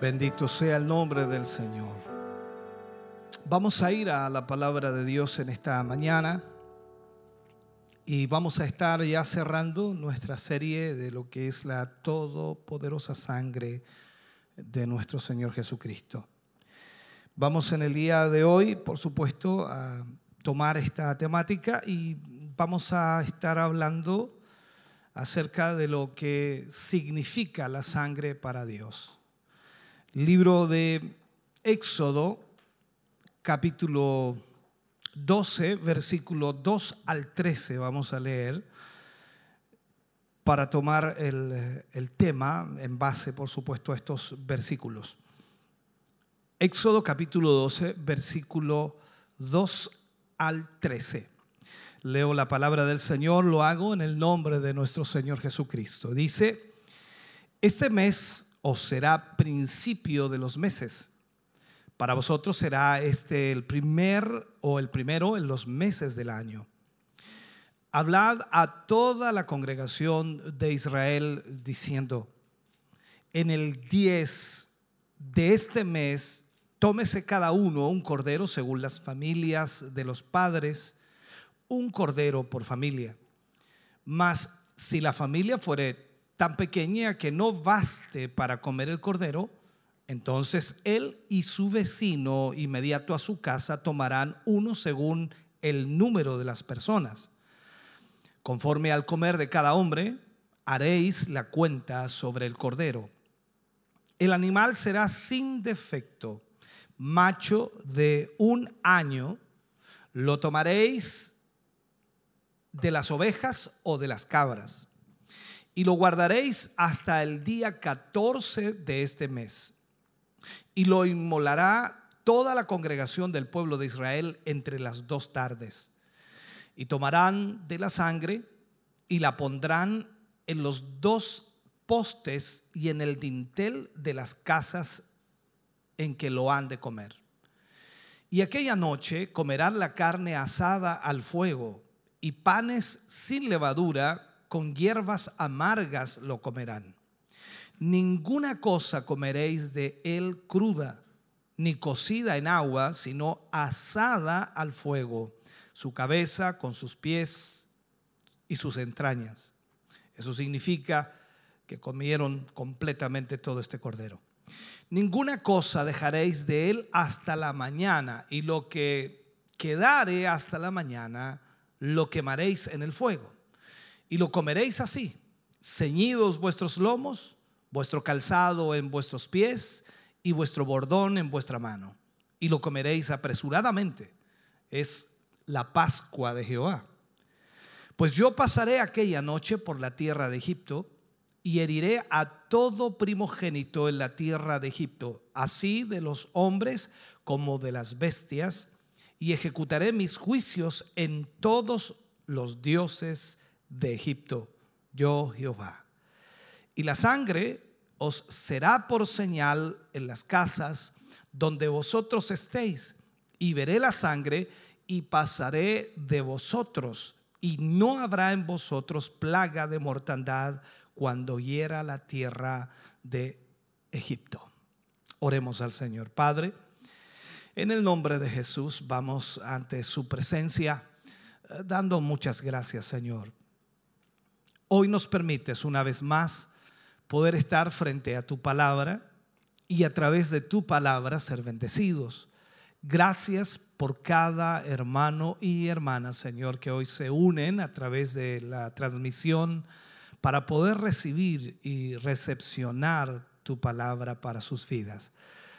Bendito sea el nombre del Señor. Vamos a ir a la palabra de Dios en esta mañana y vamos a estar ya cerrando nuestra serie de lo que es la todopoderosa sangre de nuestro Señor Jesucristo. Vamos en el día de hoy, por supuesto, a tomar esta temática y vamos a estar hablando acerca de lo que significa la sangre para Dios. Libro de Éxodo, capítulo 12, versículo 2 al 13, vamos a leer, para tomar el, el, tema en base, por supuesto, a estos versículos. Éxodo capítulo 12, versículo 2 al 13. Leo la palabra del Señor, lo hago en el nombre de nuestro Señor Jesucristo. Dice, este mes o será principio de los meses. Para vosotros será este el primer o el primero en los meses del año. Hablad a toda la congregación de Israel diciendo, en el 10 de este mes, tómese cada uno un cordero según las familias de los padres, un cordero por familia. Mas si la familia fuere tan pequeña que no baste para comer el cordero, entonces él y su vecino inmediato a su casa tomarán uno según el número de las personas. Conforme al comer de cada hombre, haréis la cuenta sobre el cordero. El animal será sin defecto, macho de un año, lo tomaréis de las ovejas o de las cabras y lo guardaréis hasta el día 14 de este mes. Y lo inmolará toda la congregación del pueblo de Israel entre las dos tardes. Y tomarán de la sangre y la pondrán en los dos postes y en el dintel de las casas en que lo han de comer. Y aquella noche comerán la carne asada al fuego y panes sin levadura con hierbas amargas lo comerán. Ninguna cosa comeréis de él cruda, ni cocida en agua, sino asada al fuego, su cabeza con sus pies y sus entrañas. Eso significa que comieron completamente todo este cordero. Ninguna cosa dejaréis de él hasta la mañana, y lo que quedare hasta la mañana lo quemaréis en el fuego y lo comeréis así, ceñidos vuestros lomos, vuestro calzado en vuestros pies y vuestro bordón en vuestra mano. Y lo comeréis apresuradamente. Es la Pascua de Jehová. Pues yo pasaré aquella noche por la tierra de Egipto y heriré a todo primogénito en la tierra de Egipto, así de los hombres como de las bestias, y ejecutaré mis juicios en todos los dioses de Egipto, yo Jehová. Y la sangre os será por señal en las casas donde vosotros estéis, y veré la sangre y pasaré de vosotros, y no habrá en vosotros plaga de mortandad cuando hiera la tierra de Egipto. Oremos al Señor. Padre, en el nombre de Jesús vamos ante su presencia eh, dando muchas gracias, Señor. Hoy nos permites una vez más poder estar frente a tu palabra y a través de tu palabra ser bendecidos. Gracias por cada hermano y hermana, Señor, que hoy se unen a través de la transmisión para poder recibir y recepcionar tu palabra para sus vidas.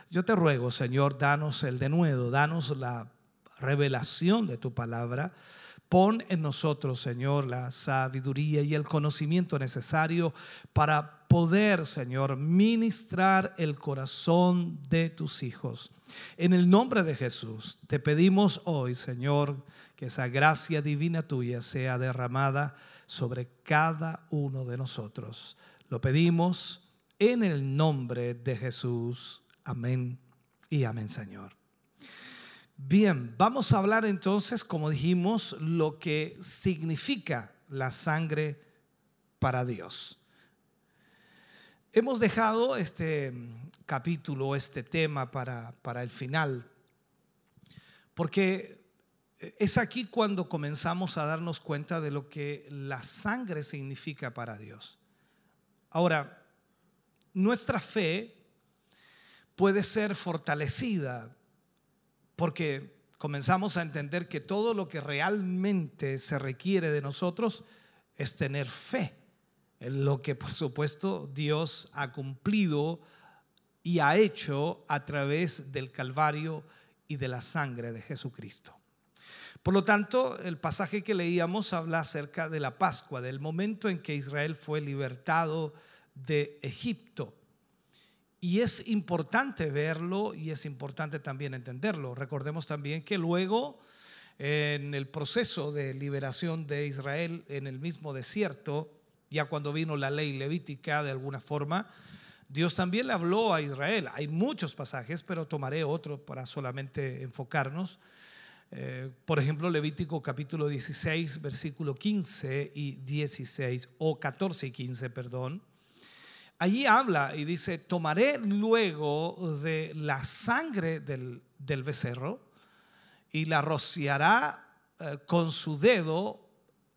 Yo te ruego, Señor, danos el denuedo, danos la revelación de tu palabra. Pon en nosotros, Señor, la sabiduría y el conocimiento necesario para poder, Señor, ministrar el corazón de tus hijos. En el nombre de Jesús, te pedimos hoy, Señor, que esa gracia divina tuya sea derramada sobre cada uno de nosotros. Lo pedimos en el nombre de Jesús. Amén y amén, Señor. Bien, vamos a hablar entonces, como dijimos, lo que significa la sangre para Dios. Hemos dejado este capítulo, este tema para, para el final, porque es aquí cuando comenzamos a darnos cuenta de lo que la sangre significa para Dios. Ahora, nuestra fe puede ser fortalecida porque comenzamos a entender que todo lo que realmente se requiere de nosotros es tener fe en lo que por supuesto Dios ha cumplido y ha hecho a través del Calvario y de la sangre de Jesucristo. Por lo tanto, el pasaje que leíamos habla acerca de la Pascua, del momento en que Israel fue libertado de Egipto. Y es importante verlo y es importante también entenderlo. Recordemos también que luego, en el proceso de liberación de Israel en el mismo desierto, ya cuando vino la ley levítica de alguna forma, Dios también le habló a Israel. Hay muchos pasajes, pero tomaré otro para solamente enfocarnos. Eh, por ejemplo, Levítico capítulo 16, versículo 15 y 16, o 14 y 15, perdón allí habla y dice, tomaré luego de la sangre del, becerro y la rociará eh, con su dedo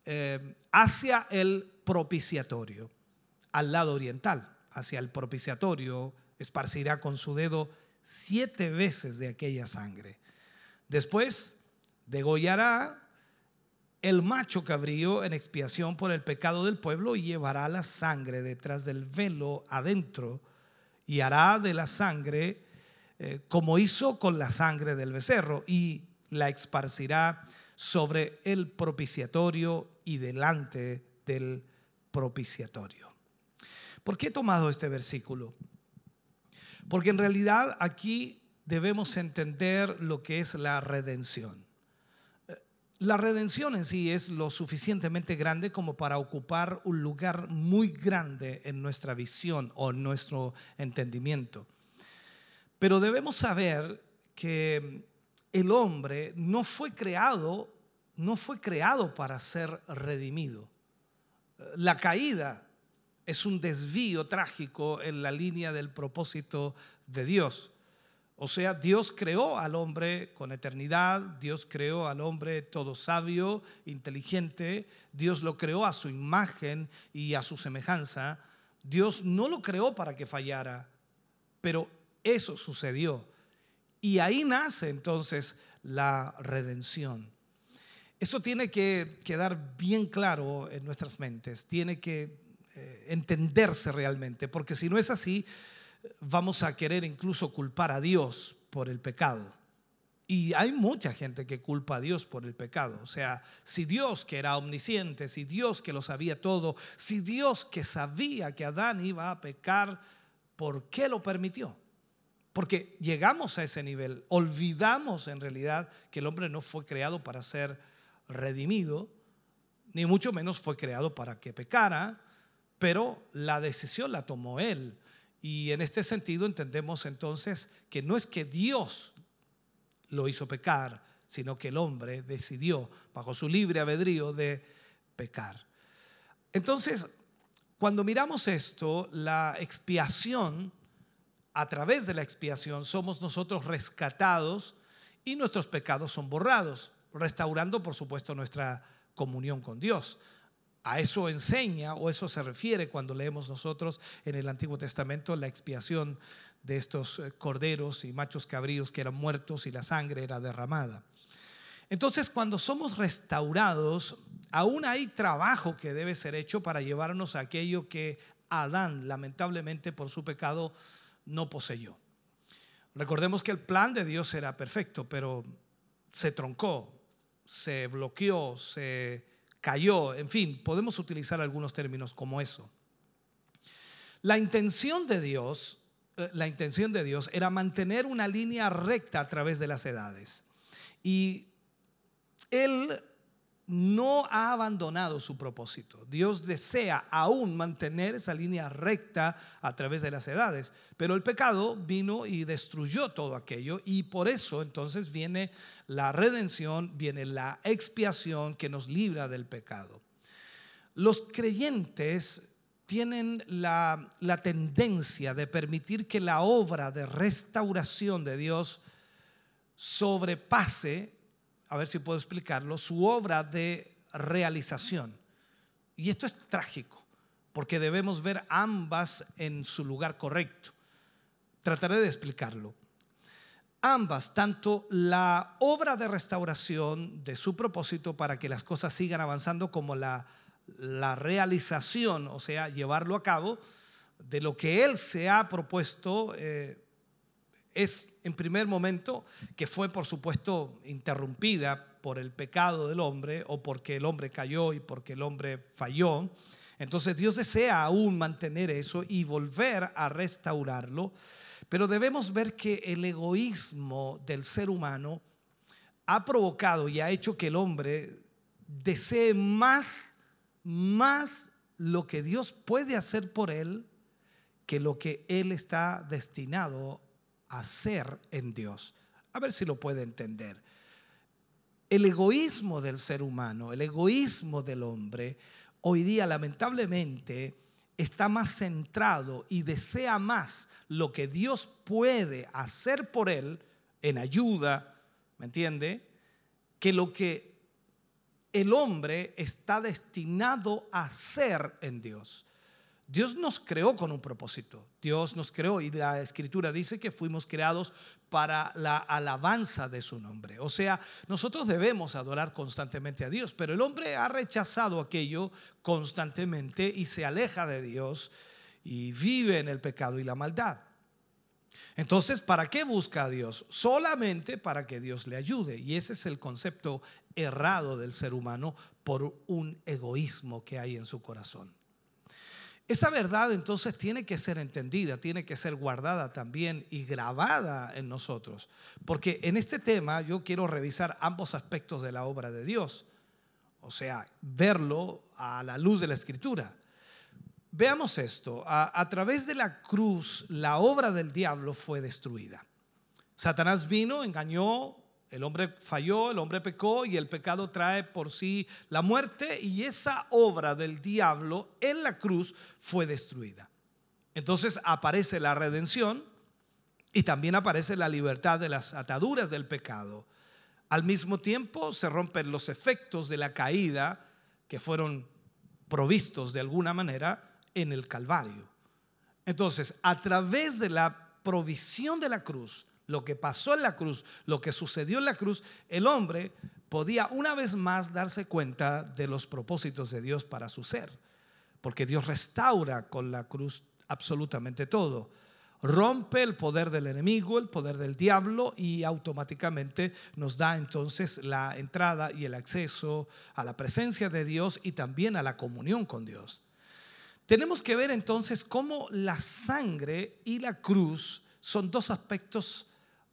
eh, hacia el propiciatorio, al lado oriental, hacia el propiciatorio, esparcirá con su dedo siete veces de aquella sangre. Después degollará el macho cabrío en expiación por el pecado del pueblo llevará la sangre detrás del velo adentro y hará de la sangre eh, como hizo con la sangre del becerro y la esparcirá sobre el propiciatorio y delante del propiciatorio. ¿Por qué he tomado este versículo? Porque en realidad aquí debemos entender lo que es la redención. La redención en sí es lo suficientemente grande como para ocupar un lugar muy grande en nuestra visión o en nuestro entendimiento. Pero debemos saber que el hombre no fue creado, no fue creado para ser redimido. La caída es un desvío trágico en la línea del propósito de Dios. O sea, Dios creó al hombre con eternidad, Dios creó al hombre todo sabio, inteligente, Dios lo creó a su imagen y a su semejanza. Dios no lo creó para que fallara, pero eso sucedió. Y ahí nace entonces la redención. Eso tiene que quedar bien claro en nuestras mentes, tiene que eh, entenderse realmente, porque si no es así, vamos a querer incluso culpar a Dios por el pecado. Y hay mucha gente que culpa a Dios por el pecado. O sea, si Dios que era omnisciente, si Dios que lo sabía todo, si Dios que sabía que Adán iba a pecar, ¿por qué lo permitió? Porque llegamos a ese nivel, olvidamos en realidad que el hombre no fue creado para ser redimido, ni mucho menos fue creado para que pecara, pero la decisión la tomó él. Y en este sentido entendemos entonces que no es que Dios lo hizo pecar, sino que el hombre decidió, bajo su libre albedrío, de pecar. Entonces, cuando miramos esto, la expiación a través de la expiación somos nosotros rescatados y nuestros pecados son borrados, restaurando por supuesto nuestra comunión con Dios. A eso enseña o eso se refiere cuando leemos nosotros en el Antiguo Testamento la expiación de estos eh, corderos y machos cabríos que eran muertos y la sangre era derramada. Entonces, cuando somos restaurados, aún hay trabajo que debe ser hecho para llevarnos a aquello que Adán, lamentablemente por su pecado, no poseyó. Recordemos que el plan de Dios era perfecto, pero se troncó, se bloqueó, se cayó, en fin, podemos utilizar algunos términos como eso. La intención de Dios, eh, la intención de Dios era mantener una línea recta a través de las edades. Y él no ha abandonado su propósito. Dios desea aún mantener esa línea recta a través de las edades, pero el pecado vino y destruyó todo aquello y por eso entonces viene la redención, viene la expiación que nos libra del pecado. Los creyentes tienen la, tendencia de permitir que la obra de restauración de Dios sobrepase a ver si puedo explicarlo, su obra de realización. Y esto es trágico, porque debemos ver ambas en su lugar correcto. Trataré de explicarlo. Ambas, tanto la obra de restauración de su propósito para que las cosas sigan avanzando como la, realización, o sea, llevarlo a cabo, de lo que Él se ha propuesto eh, es en primer momento que fue por supuesto interrumpida por el pecado del hombre o porque el hombre cayó y porque el hombre falló. Entonces Dios desea aún mantener eso y volver a restaurarlo, pero debemos ver que el egoísmo del ser humano ha provocado y ha hecho que el hombre desee más, más lo que Dios puede hacer por él que lo que él está destinado hacer en Dios. A ver si lo puede entender. El egoísmo del ser humano, el egoísmo del hombre, hoy día lamentablemente está más centrado y desea más lo que Dios puede hacer por él en ayuda, ¿me entiende? Que lo que el hombre está destinado a hacer en Dios. Dios nos creó con un propósito. Dios nos creó y la escritura dice que fuimos creados para la alabanza de su nombre. O sea, nosotros debemos adorar constantemente a Dios, pero el hombre ha rechazado aquello constantemente y se aleja de Dios y vive en el pecado y la maldad. Entonces, ¿para qué busca a Dios? Solamente para que Dios le ayude. Y ese es el concepto errado del ser humano por un egoísmo que hay en su corazón. Esa verdad entonces tiene que ser entendida, tiene que ser guardada también y grabada en nosotros. Porque en este tema yo quiero revisar ambos aspectos de la obra de Dios. O sea, verlo a la luz de la escritura. Veamos esto. A, través de la cruz, la obra del diablo fue destruida. Satanás vino, engañó, el hombre falló, el hombre pecó y el pecado trae por sí la muerte y esa obra del diablo en la cruz fue destruida. Entonces aparece la redención y también aparece la libertad de las ataduras del pecado. Al mismo tiempo se rompen los efectos de la caída que fueron provistos de alguna manera en el Calvario. Entonces, a través de la provisión de la cruz, lo que pasó en la cruz, lo que sucedió en la cruz, el hombre podía una vez más darse cuenta de los propósitos de Dios para su ser, porque Dios restaura con la cruz absolutamente todo. Rompe el poder del enemigo, el poder del diablo y automáticamente nos da entonces la entrada y el acceso a la presencia de Dios y también a la comunión con Dios. Tenemos que ver entonces cómo la sangre y la cruz son dos aspectos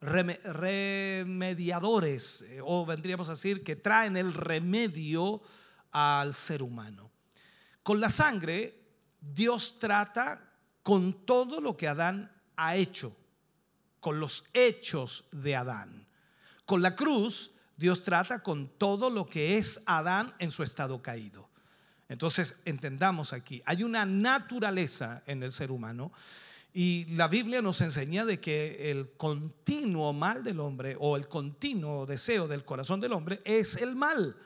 remediadores, eh, o vendríamos a decir que traen el remedio al ser humano. Con la sangre, Dios trata con todo lo que Adán ha hecho, con los hechos de Adán. Con la cruz, Dios trata con todo lo que es Adán en su estado caído. Entonces, entendamos aquí, hay una naturaleza en el ser humano Y la Biblia nos enseña de que el continuo mal del hombre o el continuo deseo del corazón del hombre es el mal.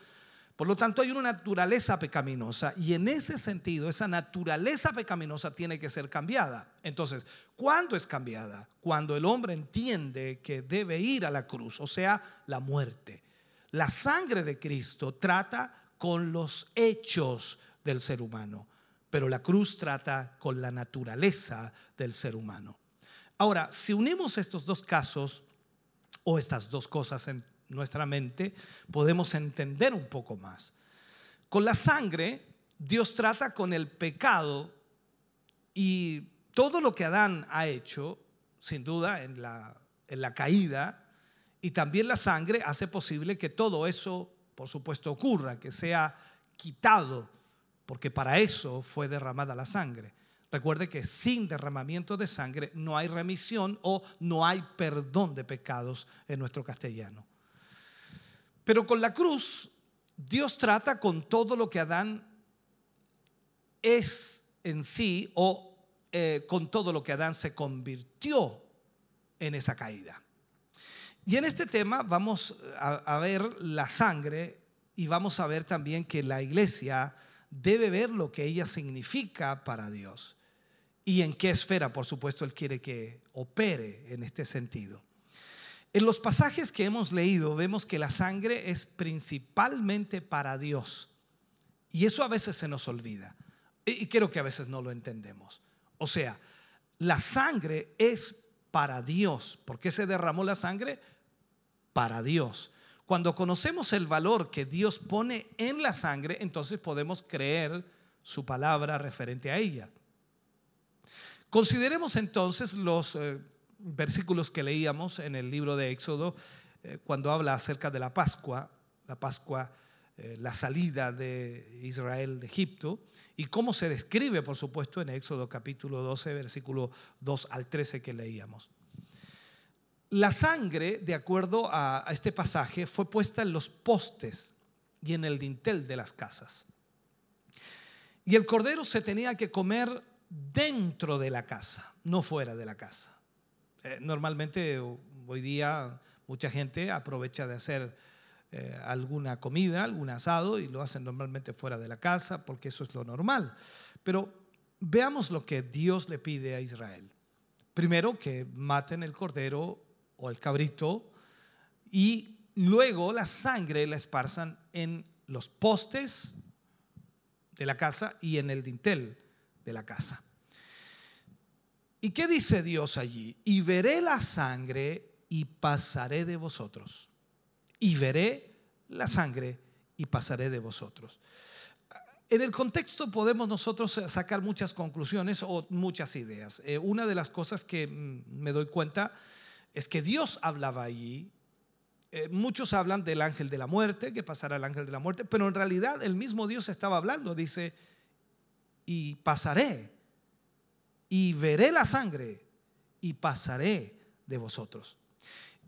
Por lo tanto, hay una naturaleza pecaminosa y en ese sentido, esa naturaleza pecaminosa tiene que ser cambiada. Entonces, ¿cuándo es cambiada? Cuando el hombre entiende que debe ir a la cruz, o sea, la muerte. La sangre de Cristo trata con los hechos del ser humano, pero la cruz trata con la naturaleza del ser humano. Ahora, si unimos estos dos casos o estas dos cosas en nuestra mente, podemos entender un poco más. Con la sangre, Dios trata con el pecado y todo lo que Adán ha hecho, sin duda, en la, en la caída, y también la sangre hace posible que todo eso, por supuesto, ocurra, que sea quitado, porque para eso fue derramada la sangre. Recuerde que sin derramamiento de sangre no hay remisión o no hay perdón de pecados en nuestro castellano. Pero con la cruz, Dios trata con todo lo que Adán es en sí o eh, con todo lo que Adán se convirtió en esa caída. Y en este tema vamos a, ver la sangre y vamos a ver también que la iglesia debe ver lo que ella significa para Dios y en qué esfera, por supuesto, Él quiere que opere en este sentido. En los pasajes que hemos leído vemos que la sangre es principalmente para Dios. Y eso a veces se nos olvida. Y creo que a veces no lo entendemos. O sea, la sangre es para Dios. ¿Por qué se derramó la sangre? Para Dios. Cuando conocemos el valor que Dios pone en la sangre, entonces podemos creer su palabra referente a ella. Consideremos entonces los... Eh, versículos que leíamos en el libro de Éxodo eh, cuando habla acerca de la Pascua, la Pascua, eh, la salida de Israel de Egipto y cómo se describe, por supuesto, en Éxodo capítulo 12, versículo 2 al 13 que leíamos. La sangre, de acuerdo a este pasaje, fue puesta en los postes y en el dintel de las casas. Y el cordero se tenía que comer dentro de la casa, no fuera de la casa. Eh, normalmente hoy día mucha gente aprovecha de hacer eh, alguna comida, algún asado y lo hacen normalmente fuera de la casa porque eso es lo normal. Pero veamos lo que Dios le pide a Israel. Primero que maten el cordero o el cabrito y luego la sangre la esparzan en los postes de la casa y en el dintel de la casa. ¿Y qué dice Dios allí? Y veré la sangre y pasaré de vosotros. Y veré la sangre y pasaré de vosotros. En el contexto podemos nosotros sacar muchas conclusiones o muchas ideas. Eh, una de las cosas que mm, me doy cuenta es que Dios hablaba allí. Eh, muchos hablan del ángel de la muerte, que pasará el ángel de la muerte, pero en realidad el mismo Dios estaba hablando. Dice, y pasaré y veré la sangre y pasaré de vosotros.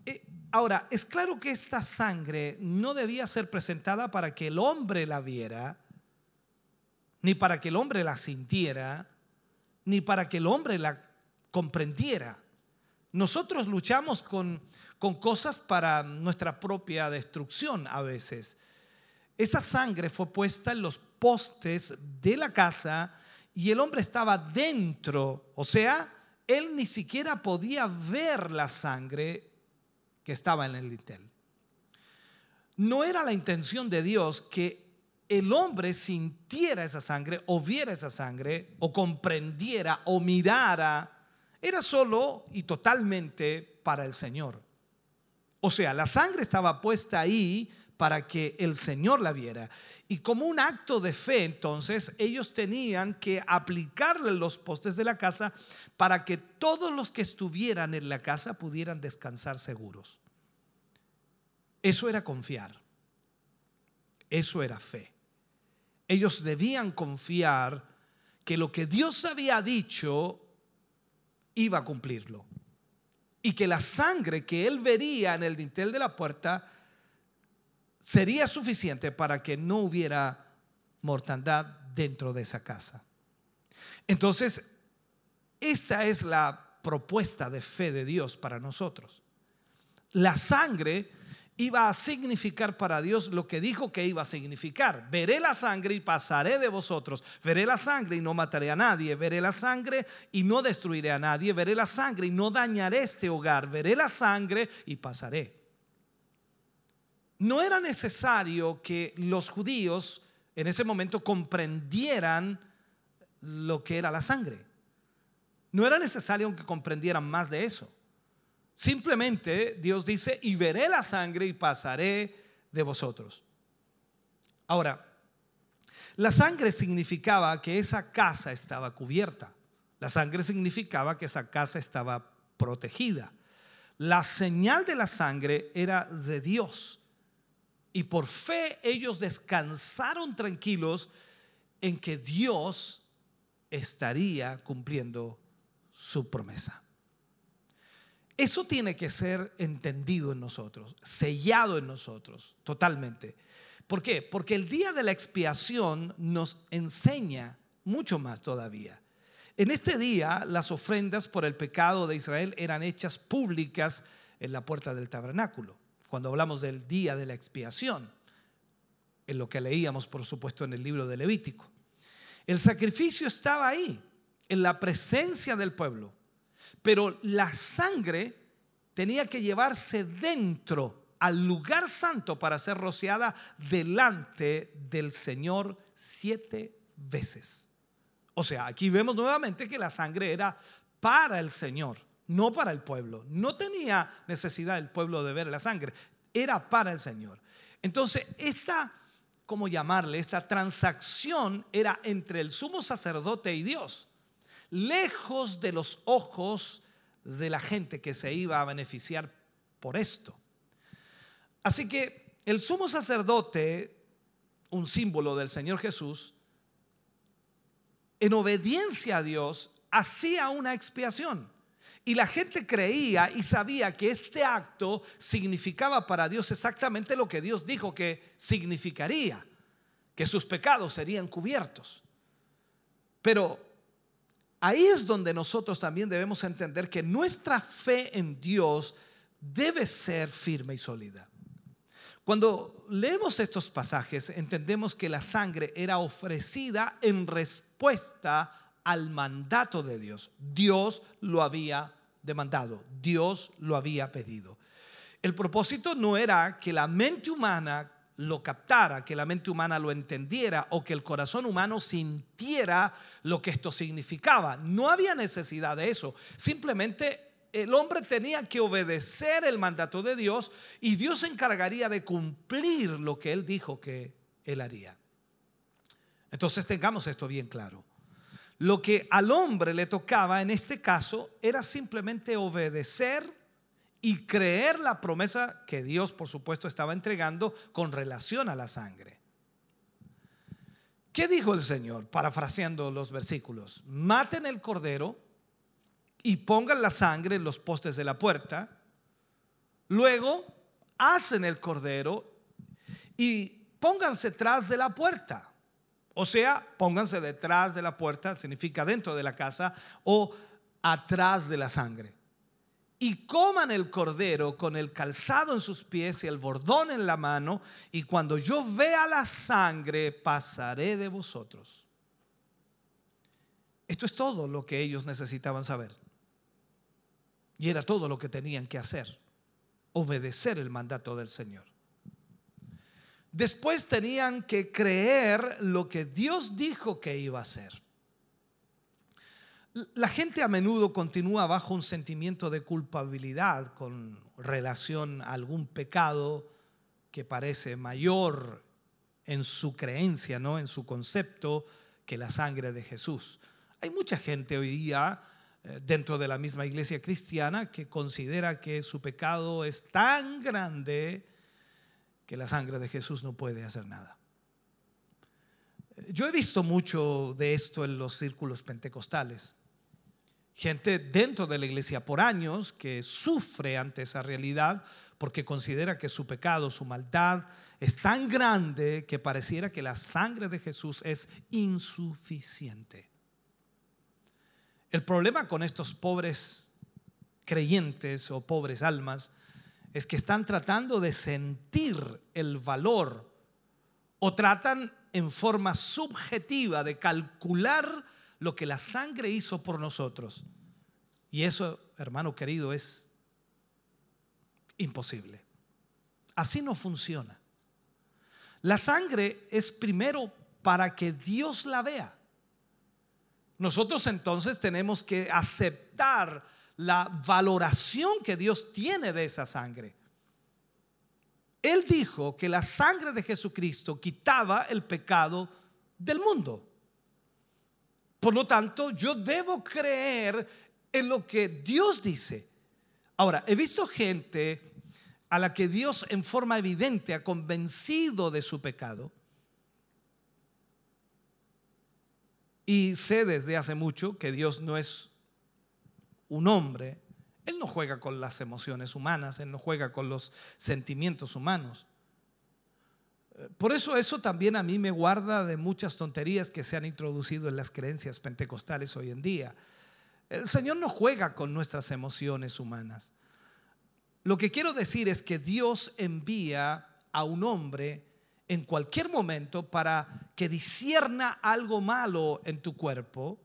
Eh, ahora, es claro que esta sangre no debía ser presentada para que el hombre la viera, ni para que el hombre la sintiera, ni para que el hombre la comprendiera. Nosotros luchamos con, con cosas para nuestra propia destrucción a veces. Esa sangre fue puesta en los postes de la casa y el hombre estaba dentro, o sea, él ni siquiera podía ver la sangre que estaba en el dintel. No era la intención de Dios que el hombre sintiera esa sangre o viera esa sangre o comprendiera o mirara. Era solo y totalmente para el Señor. O sea, la sangre estaba puesta ahí para que el Señor la viera. Y como un acto de fe, entonces, ellos tenían que aplicarle los postes de la casa para que todos los que estuvieran en la casa pudieran descansar seguros. Eso era confiar. Eso era fe. Ellos debían confiar que lo que Dios había dicho iba a cumplirlo. Y que la sangre que él vería en el dintel de la puerta sería suficiente para que no hubiera mortandad dentro de esa casa. Entonces, esta es la propuesta de fe de Dios para nosotros. La sangre iba a significar para Dios lo que dijo que iba a significar. Veré la sangre y pasaré de vosotros. Veré la sangre y no mataré a nadie. Veré la sangre y no destruiré a nadie. Veré la sangre y no dañaré este hogar. Veré la sangre y pasaré. No era necesario que los judíos en ese momento comprendieran lo que era la sangre. No era necesario que comprendieran más de eso. Simplemente Dios dice, y veré la sangre y pasaré de vosotros. Ahora, la sangre significaba que esa casa estaba cubierta. La sangre significaba que esa casa estaba protegida. La señal de la sangre era de Dios. Y por fe ellos descansaron tranquilos en que Dios estaría cumpliendo su promesa. Eso tiene que ser entendido en nosotros, sellado en nosotros, totalmente. ¿Por qué? Porque el día de la expiación nos enseña mucho más todavía. En este día las ofrendas por el pecado de Israel eran hechas públicas en la puerta del tabernáculo, cuando hablamos del día de la expiación, en lo que leíamos por supuesto en el libro de Levítico. El sacrificio estaba ahí, en la presencia del pueblo. Pero la sangre tenía que llevarse dentro al lugar santo para ser rociada delante del Señor siete veces. O sea, aquí vemos nuevamente que la sangre era para el Señor, no para el pueblo. No tenía necesidad el pueblo de ver la sangre, era para el Señor. Entonces, esta, ¿cómo llamarle? Esta transacción era entre el sumo sacerdote y Dios lejos de los ojos de la gente que se iba a beneficiar por esto. Así que el sumo sacerdote, un símbolo del Señor Jesús, en obediencia a Dios, hacía una expiación. Y la gente creía y sabía que este acto significaba para Dios exactamente lo que Dios dijo que significaría, que sus pecados serían cubiertos. Pero Ahí es donde nosotros también debemos entender que nuestra fe en Dios debe ser firme y sólida. Cuando leemos estos pasajes, entendemos que la sangre era ofrecida en respuesta al mandato de Dios. Dios lo había demandado, Dios lo había pedido. El propósito no era que la mente humana lo captara, que la mente humana lo entendiera o que el corazón humano sintiera lo que esto significaba. No había necesidad de eso. Simplemente el hombre tenía que obedecer el mandato de Dios y Dios se encargaría de cumplir lo que él dijo que él haría. Entonces tengamos esto bien claro. Lo que al hombre le tocaba en este caso era simplemente obedecer y creer la promesa que Dios, por supuesto, estaba entregando con relación a la sangre. ¿Qué dijo el Señor? Parafraseando los versículos. Maten el cordero y pongan la sangre en los postes de la puerta. Luego hacen el cordero y pónganse tras de la puerta. O sea, pónganse detrás de la puerta, significa dentro de la casa, o atrás de la sangre y coman el cordero con el calzado en sus pies y el bordón en la mano, y cuando yo vea la sangre, pasaré de vosotros. Esto es todo lo que ellos necesitaban saber. Y era todo lo que tenían que hacer, obedecer el mandato del Señor. Después tenían que creer lo que Dios dijo que iba a hacer. La gente a menudo continúa bajo un sentimiento de culpabilidad con relación a algún pecado que parece mayor en su creencia, ¿no? en su concepto, que la sangre de Jesús. Hay mucha gente hoy día eh, dentro de la misma iglesia cristiana que considera que su pecado es tan grande que la sangre de Jesús no puede hacer nada. Yo he visto mucho de esto en los círculos pentecostales gente dentro de la iglesia por años que sufre ante esa realidad porque considera que su pecado, su maldad es tan grande que pareciera que la sangre de Jesús es insuficiente. El problema con estos pobres creyentes o pobres almas es que están tratando de sentir el valor o tratan en forma subjetiva de calcular lo que la sangre hizo por nosotros. Y eso, hermano querido, es imposible. Así no funciona. La sangre es primero para que Dios la vea. Nosotros entonces tenemos que aceptar la valoración que Dios tiene de esa sangre. Él dijo que la sangre de Jesucristo quitaba el pecado del mundo. Por lo tanto, yo debo creer en lo que Dios dice. Ahora, he visto gente a la que Dios en forma evidente ha convencido de su pecado. Y sé desde hace mucho que Dios no es un hombre, Él no juega con las emociones humanas, Él no juega con los sentimientos humanos. Por eso eso también a mí me guarda de muchas tonterías que se han introducido en las creencias pentecostales hoy en día. El Señor no juega con nuestras emociones humanas. Lo que quiero decir es que Dios envía a un hombre en cualquier momento para que disierna algo malo en tu cuerpo,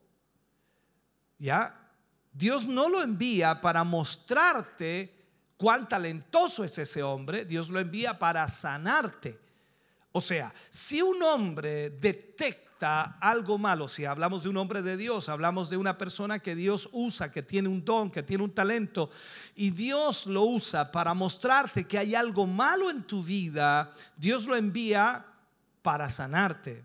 ¿ya? Dios no lo envía para mostrarte cuán talentoso es ese hombre, Dios lo envía para sanarte. O sea, si un hombre detecta algo malo, si hablamos de un hombre de Dios, hablamos de una persona que Dios usa, que tiene un don, que tiene un talento, y Dios lo usa para mostrarte que hay algo malo en tu vida, Dios lo envía para sanarte.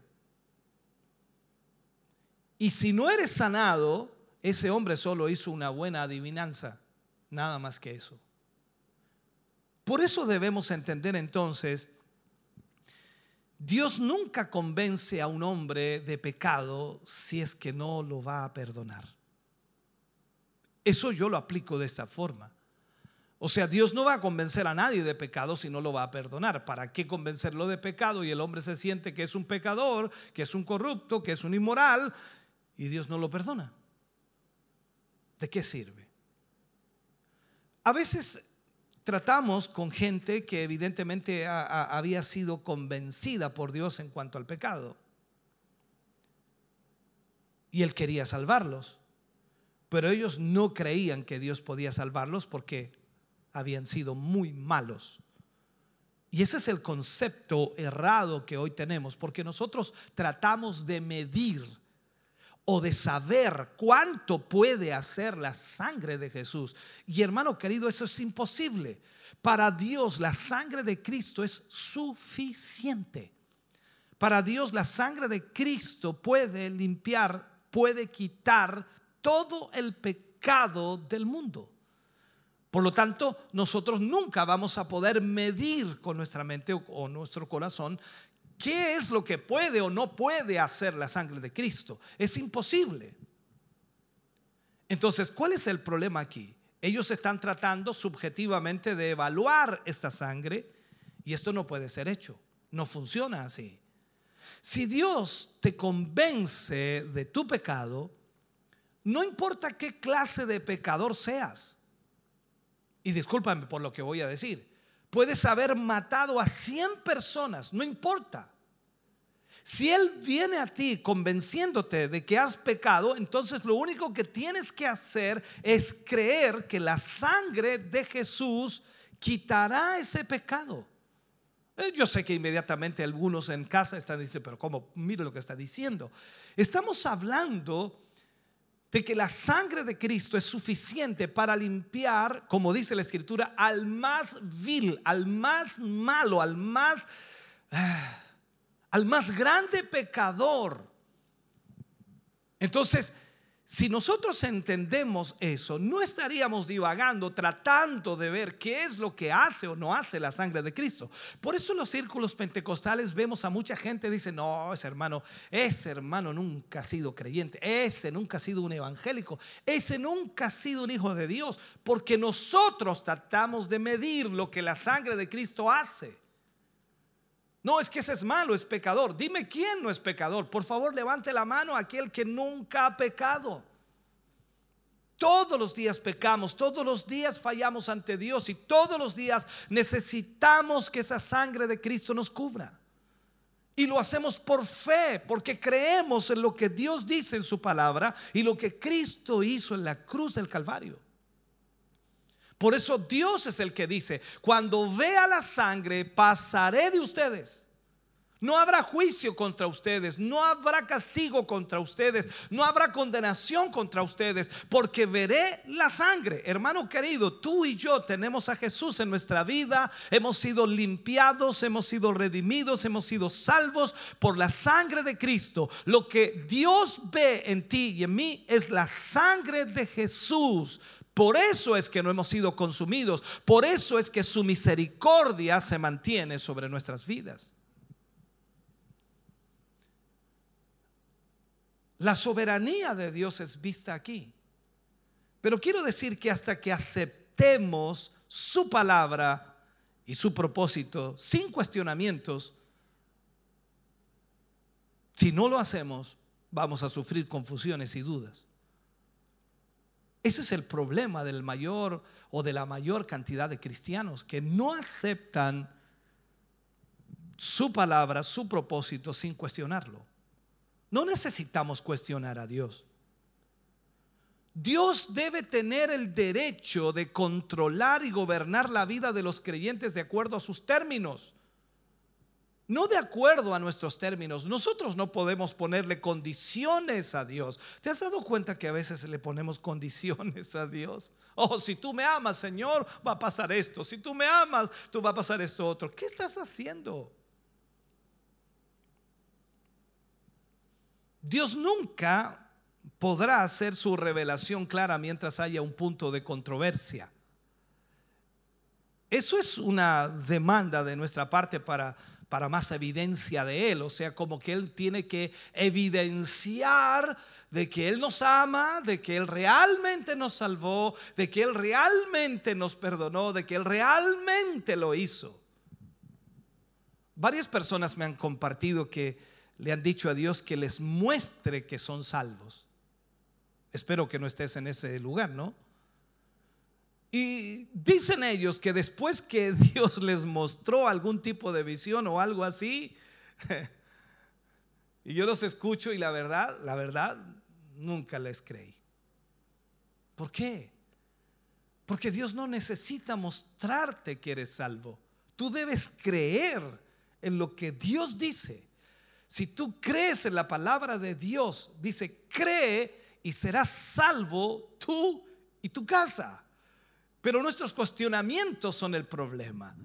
Y si no eres sanado, ese hombre solo hizo una buena adivinanza, nada más que eso. Por eso debemos entender entonces, Dios nunca convence a un hombre de pecado si es que no lo va a perdonar. Eso yo lo aplico de esta forma. O sea, Dios no va a convencer a nadie de pecado si no lo va a perdonar. ¿Para qué convencerlo de pecado? Y el hombre se siente que es un pecador, que es un corrupto, que es un inmoral, y Dios no lo perdona. ¿de qué sirve? A veces tratamos con gente que evidentemente había sido convencida por Dios en cuanto al pecado. Y Él quería salvarlos. Pero ellos no creían que Dios podía salvarlos porque habían sido muy malos. Y ese es el concepto errado que hoy tenemos, porque nosotros tratamos de medir o de saber cuánto puede hacer la sangre de Jesús. Y hermano querido, eso es imposible. Para Dios la sangre de Cristo es suficiente. Para Dios la sangre de Cristo puede limpiar, puede quitar todo el pecado del mundo. Por lo tanto, nosotros nunca vamos a poder medir con nuestra mente o, nuestro corazón ¿Qué es lo que puede o no puede hacer la sangre de Cristo? Es imposible. Entonces, ¿cuál es el problema aquí? Ellos están tratando subjetivamente de evaluar esta sangre y esto no puede ser hecho. No funciona así. Si Dios te convence de tu pecado, no importa qué clase de pecador seas, y discúlpame por lo que voy a decir, puedes haber matado a 100 personas, no importa. Si Él viene a ti convenciéndote de que has pecado, entonces lo único que tienes que hacer es creer que la sangre de Jesús quitará ese pecado. Eh, yo sé que inmediatamente algunos en casa están diciendo, pero ¿cómo? Mire lo que está diciendo. Estamos hablando de que la sangre de Cristo es suficiente para limpiar, como dice la Escritura, al más vil, al más malo, al más... Ah, al más grande pecador. Entonces, si nosotros entendemos eso, no estaríamos divagando tratando de ver qué es lo que hace o no hace la sangre de Cristo. Por eso en los círculos pentecostales vemos a mucha gente que dice, no, ese hermano, ese hermano nunca ha sido creyente, ese nunca ha sido un evangélico, ese nunca ha sido un hijo de Dios, porque nosotros tratamos de medir lo que la sangre de Cristo hace. No, es que ese es malo, es pecador. Dime quién no es pecador. Por favor, levante la mano aquel que nunca ha pecado. todos los días pecamos, todos los días fallamos ante Dios y todos los días necesitamos que esa sangre de Cristo nos cubra. Y lo hacemos por fe, porque creemos en lo que Dios dice en su palabra y lo que Cristo hizo en la cruz del Calvario. Por eso Dios es el que dice, cuando vea la sangre, pasaré de ustedes. No habrá juicio contra ustedes, no habrá castigo contra ustedes, no habrá condenación contra ustedes, porque veré la sangre. Hermano querido, tú y yo tenemos a Jesús en nuestra vida, hemos sido limpiados, hemos sido redimidos, hemos sido salvos por la sangre de Cristo. Lo que Dios ve en ti y en mí es la sangre de Jesús. Por eso es que no hemos sido consumidos, por eso es que su misericordia se mantiene sobre nuestras vidas. La soberanía de Dios es vista aquí. Pero quiero decir que hasta que aceptemos su palabra y su propósito sin cuestionamientos, si no lo hacemos, vamos a sufrir confusiones y dudas. Ese es el problema del mayor o de la mayor cantidad de cristianos que no aceptan su palabra, su propósito sin cuestionarlo. No necesitamos cuestionar a Dios. Dios debe tener el derecho de controlar y gobernar la vida de los creyentes de acuerdo a sus términos. No de acuerdo a nuestros términos. Nosotros no podemos ponerle condiciones a Dios. ¿Te has dado cuenta que a veces le ponemos condiciones a Dios? Oh, si tú me amas, Señor, va a pasar esto. Si tú me amas, tú va a pasar esto otro. ¿Qué estás haciendo? Dios nunca podrá hacer su revelación clara mientras haya un punto de controversia. Eso es una demanda de nuestra parte para, para más evidencia de Él. O sea, como que Él tiene que evidenciar de que Él nos ama, de que Él realmente nos salvó, de que Él realmente nos perdonó, de que Él realmente lo hizo. Varias personas me han compartido que le han dicho a Dios que les muestre que son salvos. Espero que no estés en ese lugar, ¿no? Y dicen ellos que después que [LAUGHS] Dios les mostró algún tipo de visión o algo así, [LAUGHS] y yo los escucho y la verdad, la verdad, nunca les creí. ¿Por qué? Porque Dios no necesita mostrarte que eres salvo. Tú debes creer en lo que Dios dice. Si tú crees en la palabra de Dios, dice, cree y serás salvo tú y tu casa. Pero nuestros cuestionamientos son el problema.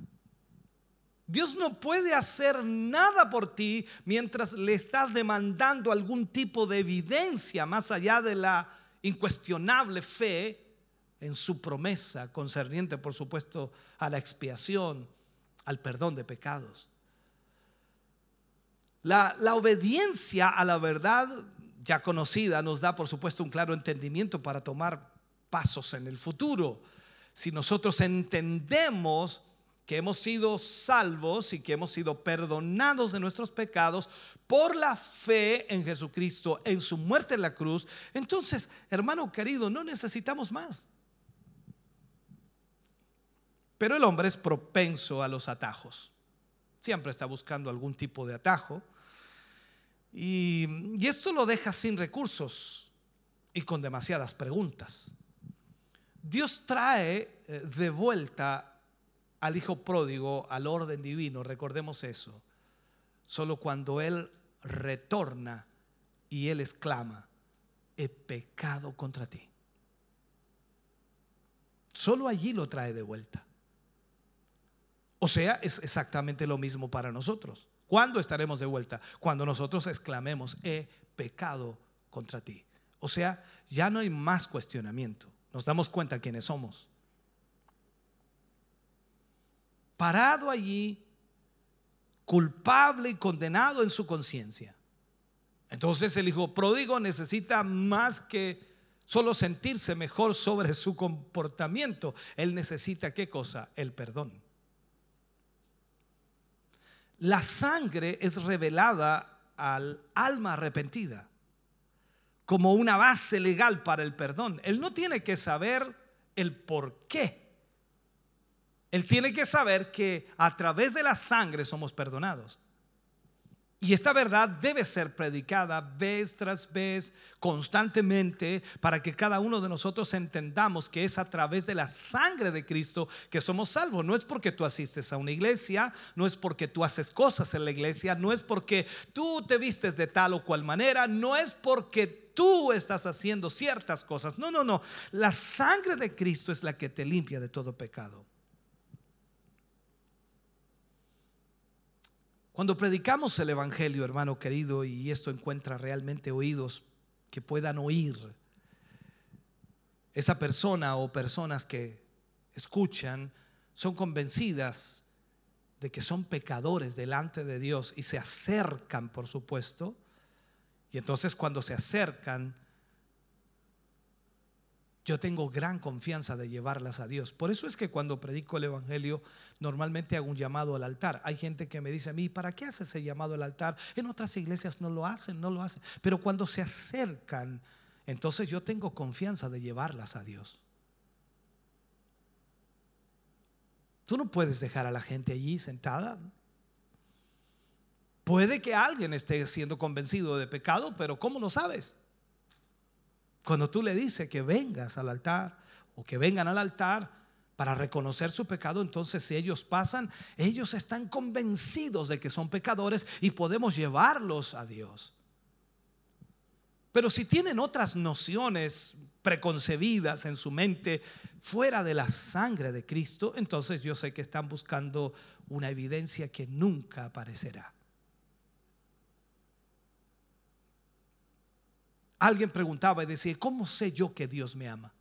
Dios no puede hacer nada por ti mientras le estás demandando algún tipo de evidencia más allá de la incuestionable fe en su promesa concerniente, por supuesto, a la expiación, al perdón de pecados. La, obediencia a la verdad ya conocida nos da, por supuesto, un claro entendimiento para tomar pasos en el futuro. Si nosotros entendemos que hemos sido salvos y que hemos sido perdonados de nuestros pecados por la fe en Jesucristo, en su muerte en la cruz, entonces, hermano querido, no necesitamos más. Pero el hombre es propenso a los atajos. Siempre está buscando algún tipo de atajo. Y, esto lo deja sin recursos y con demasiadas preguntas. Dios trae eh, de vuelta al hijo pródigo al orden divino, recordemos eso, solo cuando Él retorna y Él exclama, he pecado contra ti. Solo allí lo trae de vuelta. O sea, es exactamente lo mismo para nosotros. ¿Cuándo estaremos de vuelta? Cuando nosotros exclamemos, he pecado contra ti. O sea, ya no hay más cuestionamiento. Nos damos cuenta quiénes somos. Parado allí, culpable y condenado en su conciencia. Entonces el hijo pródigo necesita más que solo sentirse mejor sobre su comportamiento. Él necesita qué cosa? El perdón. La sangre es revelada al alma arrepentida. Como una base legal para el perdón. Él no tiene que saber el por qué. Él tiene que saber que a través de la sangre somos perdonados. Y esta verdad debe ser predicada vez tras vez, constantemente, para que cada uno de nosotros entendamos que es a través de la sangre de Cristo que somos salvos. No es porque tú asistes a una iglesia, no es porque tú haces cosas en la iglesia, no es porque tú te vistes de tal o cual manera, no es porque tú estás haciendo ciertas cosas. No, no, no. La sangre de Cristo es la que te limpia de todo pecado. Cuando predicamos el Evangelio, hermano querido, y esto encuentra realmente oídos que puedan oír, esa persona o personas que escuchan son convencidas de que son pecadores delante de Dios y se acercan, por supuesto, y entonces cuando se acercan, yo tengo gran confianza de llevarlas a Dios. Por eso es que cuando predico el Evangelio, normalmente hago un llamado al altar. Hay gente que me dice a mí, ¿para qué hace ese llamado al altar? En otras iglesias no lo hacen, no lo hacen. Pero cuando se acercan, entonces yo tengo confianza de llevarlas a Dios. Tú no puedes dejar a la gente allí sentada. Puede que alguien esté siendo convencido de pecado, pero ¿cómo lo sabes? Cuando tú le dices que vengas al altar o que vengan al altar para reconocer su pecado, entonces si ellos pasan, ellos están convencidos de que son pecadores y podemos llevarlos a Dios. Pero si tienen otras nociones preconcebidas en su mente fuera de la sangre de Cristo, entonces yo sé que están buscando una evidencia que nunca aparecerá. Alguien preguntaba y decía, ¿cómo sé yo que Dios me ama?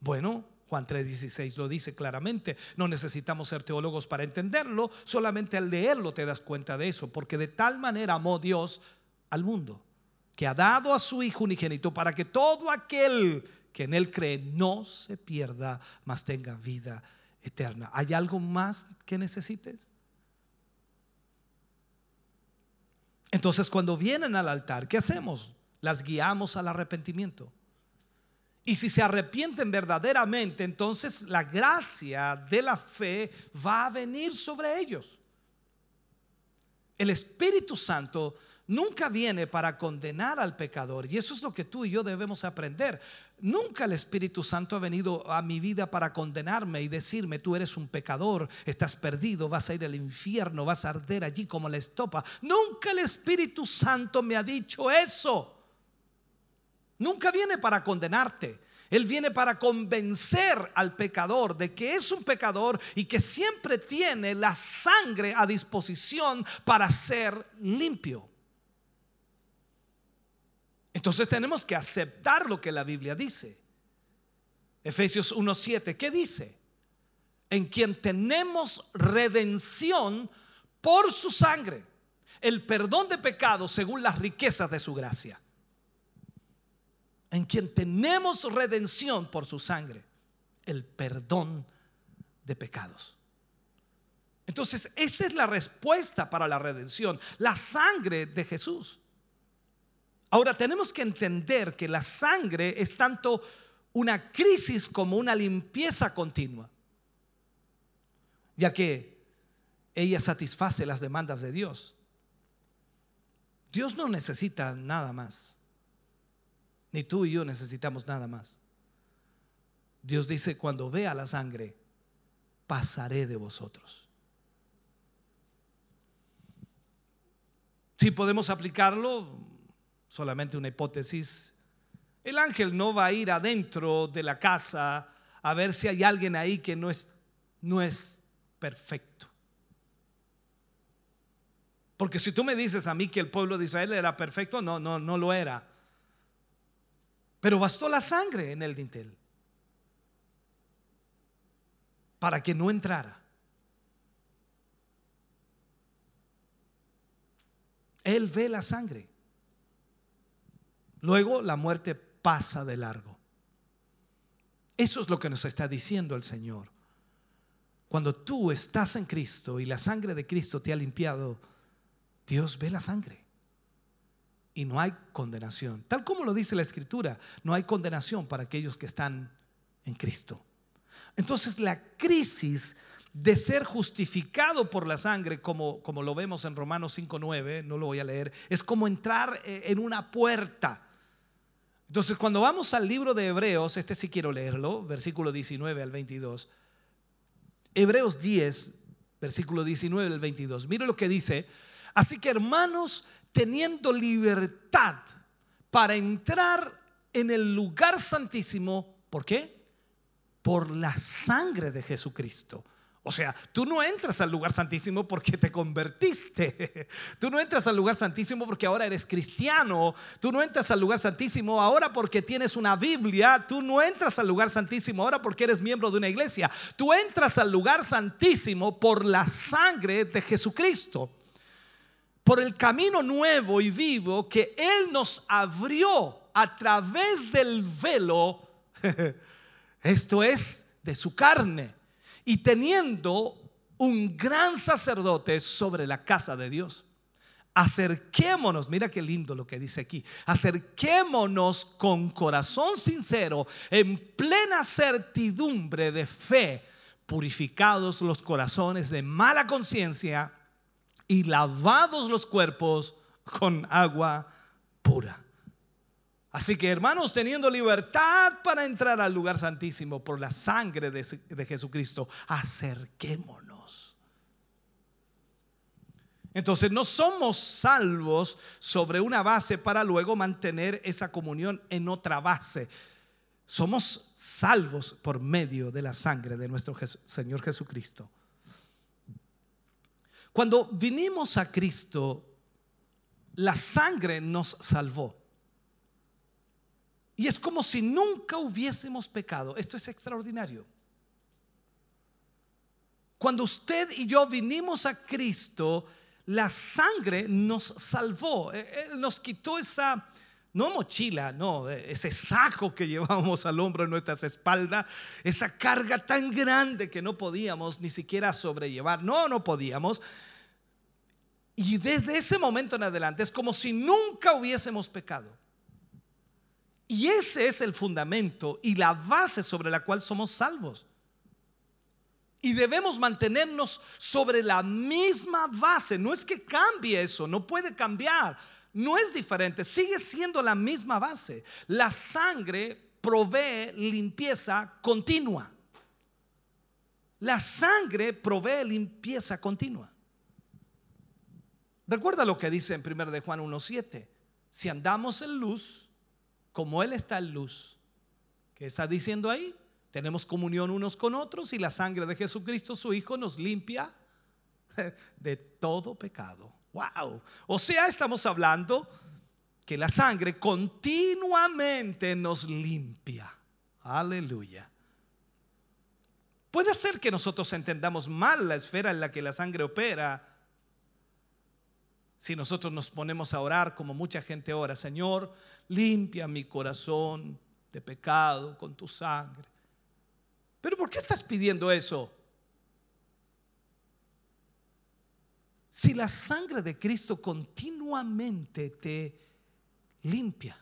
Bueno, Juan 3:16 lo dice claramente, no necesitamos ser teólogos para entenderlo, solamente al leerlo te das cuenta de eso, porque de tal manera amó Dios al mundo, que ha dado a su Hijo unigénito para que todo aquel que en Él cree no se pierda, mas tenga vida eterna. ¿Hay algo más que necesites? Entonces cuando vienen al altar, ¿qué hacemos? Las guiamos al arrepentimiento. Y si se arrepienten verdaderamente, entonces la gracia de la fe va a venir sobre ellos. El Espíritu Santo nunca viene para condenar al pecador. Y eso es lo que tú y yo debemos aprender. Nunca el Espíritu Santo ha venido a mi vida para condenarme y decirme, tú eres un pecador, estás perdido, vas a ir al infierno, vas a arder allí como la estopa. Nunca el Espíritu Santo me ha dicho eso. Nunca viene para condenarte. Él viene para convencer al pecador de que es un pecador y que siempre tiene la sangre a disposición para ser limpio. Entonces tenemos que aceptar lo que la Biblia dice. Efesios 1.7, ¿qué dice? En quien tenemos redención por su sangre, el perdón de pecados según las riquezas de su gracia en quien tenemos redención por su sangre, el perdón de pecados. Entonces, esta es la respuesta para la redención, la sangre de Jesús. Ahora tenemos que entender que la sangre es tanto una crisis como una limpieza continua, ya que ella satisface las demandas de Dios. Dios no necesita nada más. Ni tú y yo necesitamos nada más. Dios dice, cuando vea la sangre, pasaré de vosotros. Si podemos aplicarlo, solamente una hipótesis, el ángel no va a ir adentro de la casa a ver si hay alguien ahí que no es, no es perfecto. Porque si tú me dices a mí que el pueblo de Israel era perfecto, no, no, no lo era. Pero bastó la sangre en el dintel para que no entrara. Él ve la sangre. Luego la muerte pasa de largo. Eso es lo que nos está diciendo el Señor. Cuando tú estás en Cristo y la sangre de Cristo te ha limpiado, Dios ve la sangre y no hay condenación. Tal como lo dice la Escritura, no hay condenación para aquellos que están en Cristo. Entonces la crisis de ser justificado por la sangre, como, como lo vemos en Romanos 5.9, no lo voy a leer, es como entrar eh, en una puerta. Entonces cuando vamos al libro de Hebreos, este sí quiero leerlo, versículo 19 al 22. Hebreos 10, versículo 19 al 22. Mire lo que dice. Así que hermanos, teniendo libertad para entrar en el lugar santísimo, ¿por qué? Por la sangre de Jesucristo. O sea, tú no entras al lugar santísimo porque te convertiste. [LAUGHS] Tú no entras al lugar santísimo porque ahora eres cristiano. Tú no entras al lugar santísimo ahora porque tienes una Biblia. Tú no entras al lugar santísimo ahora porque eres miembro de una iglesia. Tú entras al lugar santísimo por la sangre de Jesucristo por el camino nuevo y vivo que Él nos abrió a través del velo, [LAUGHS] esto es, de su carne, y teniendo un gran sacerdote sobre la casa de Dios. Acerquémonos, mira qué lindo lo que dice aquí, acerquémonos con corazón sincero, en plena certidumbre de fe, purificados los corazones de mala conciencia y lavados los cuerpos con agua pura. Así que hermanos, teniendo libertad para entrar al lugar santísimo por la sangre de, Jesucristo, acerquémonos. Entonces no somos salvos sobre una base para luego mantener esa comunión en otra base. Somos salvos por medio de la sangre de nuestro Señor Jesucristo. Cuando vinimos a Cristo, la sangre nos salvó. Y es como si nunca hubiésemos pecado. Esto es extraordinario. Cuando usted y yo vinimos a Cristo, la sangre nos salvó. Eh, eh, nos quitó esa, no mochila, no, ese saco que llevábamos al hombro en nuestras espaldas, esa carga tan grande que no podíamos ni siquiera sobrellevar. No, no podíamos. Y desde ese momento en adelante es como si nunca hubiésemos pecado. Y ese es el fundamento y la base sobre la cual somos salvos. Y debemos mantenernos sobre la misma base. No es que cambie eso, no puede cambiar no es diferente, sigue siendo la misma base. La sangre provee limpieza continua. La sangre provee limpieza continua. Recuerda lo que dice en 1 de Juan 1.7. Si andamos en luz, como Él está en luz, ¿qué está diciendo ahí? Tenemos comunión unos con otros y la sangre de Jesucristo, su Hijo, nos limpia [LAUGHS] de todo pecado. Wow. O sea, estamos hablando que la sangre continuamente nos limpia. Aleluya. Puede ser que nosotros entendamos mal la esfera en la que la sangre opera. Si nosotros nos ponemos a orar como mucha gente ora, Señor, limpia mi corazón de pecado con tu sangre. Pero ¿por qué estás pidiendo eso? Si la sangre de Cristo continuamente te limpia.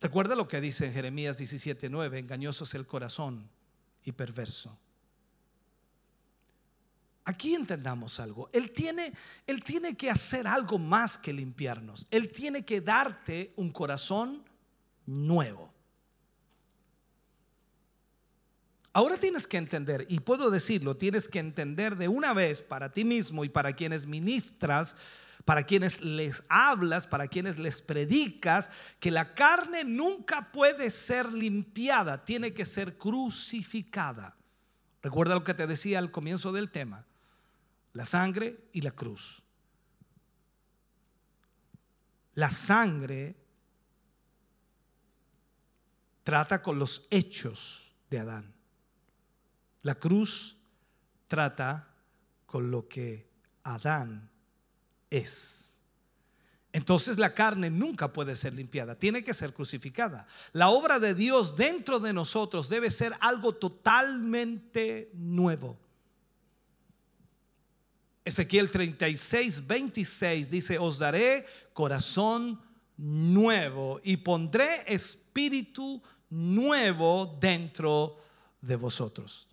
Recuerda lo que dice en Jeremías 17:9, engañoso es el corazón y perverso. Aquí entendamos algo. Él tiene, él tiene que hacer algo más que limpiarnos. Él tiene que darte un corazón nuevo. Ahora tienes que entender, y puedo decirlo, tienes que entender de una vez para ti mismo y para quienes ministras, para quienes les hablas, para quienes les predicas, que la carne nunca puede ser limpiada, tiene que ser crucificada. Recuerda lo que te decía al comienzo del tema, la sangre y la cruz. La sangre trata con los hechos de Adán. La cruz trata con lo que Adán es. Entonces la carne nunca puede ser limpiada, tiene que ser crucificada. La obra de Dios dentro de nosotros debe ser algo totalmente nuevo. Ezequiel 36, 26 dice, os daré corazón nuevo y pondré espíritu nuevo dentro de vosotros.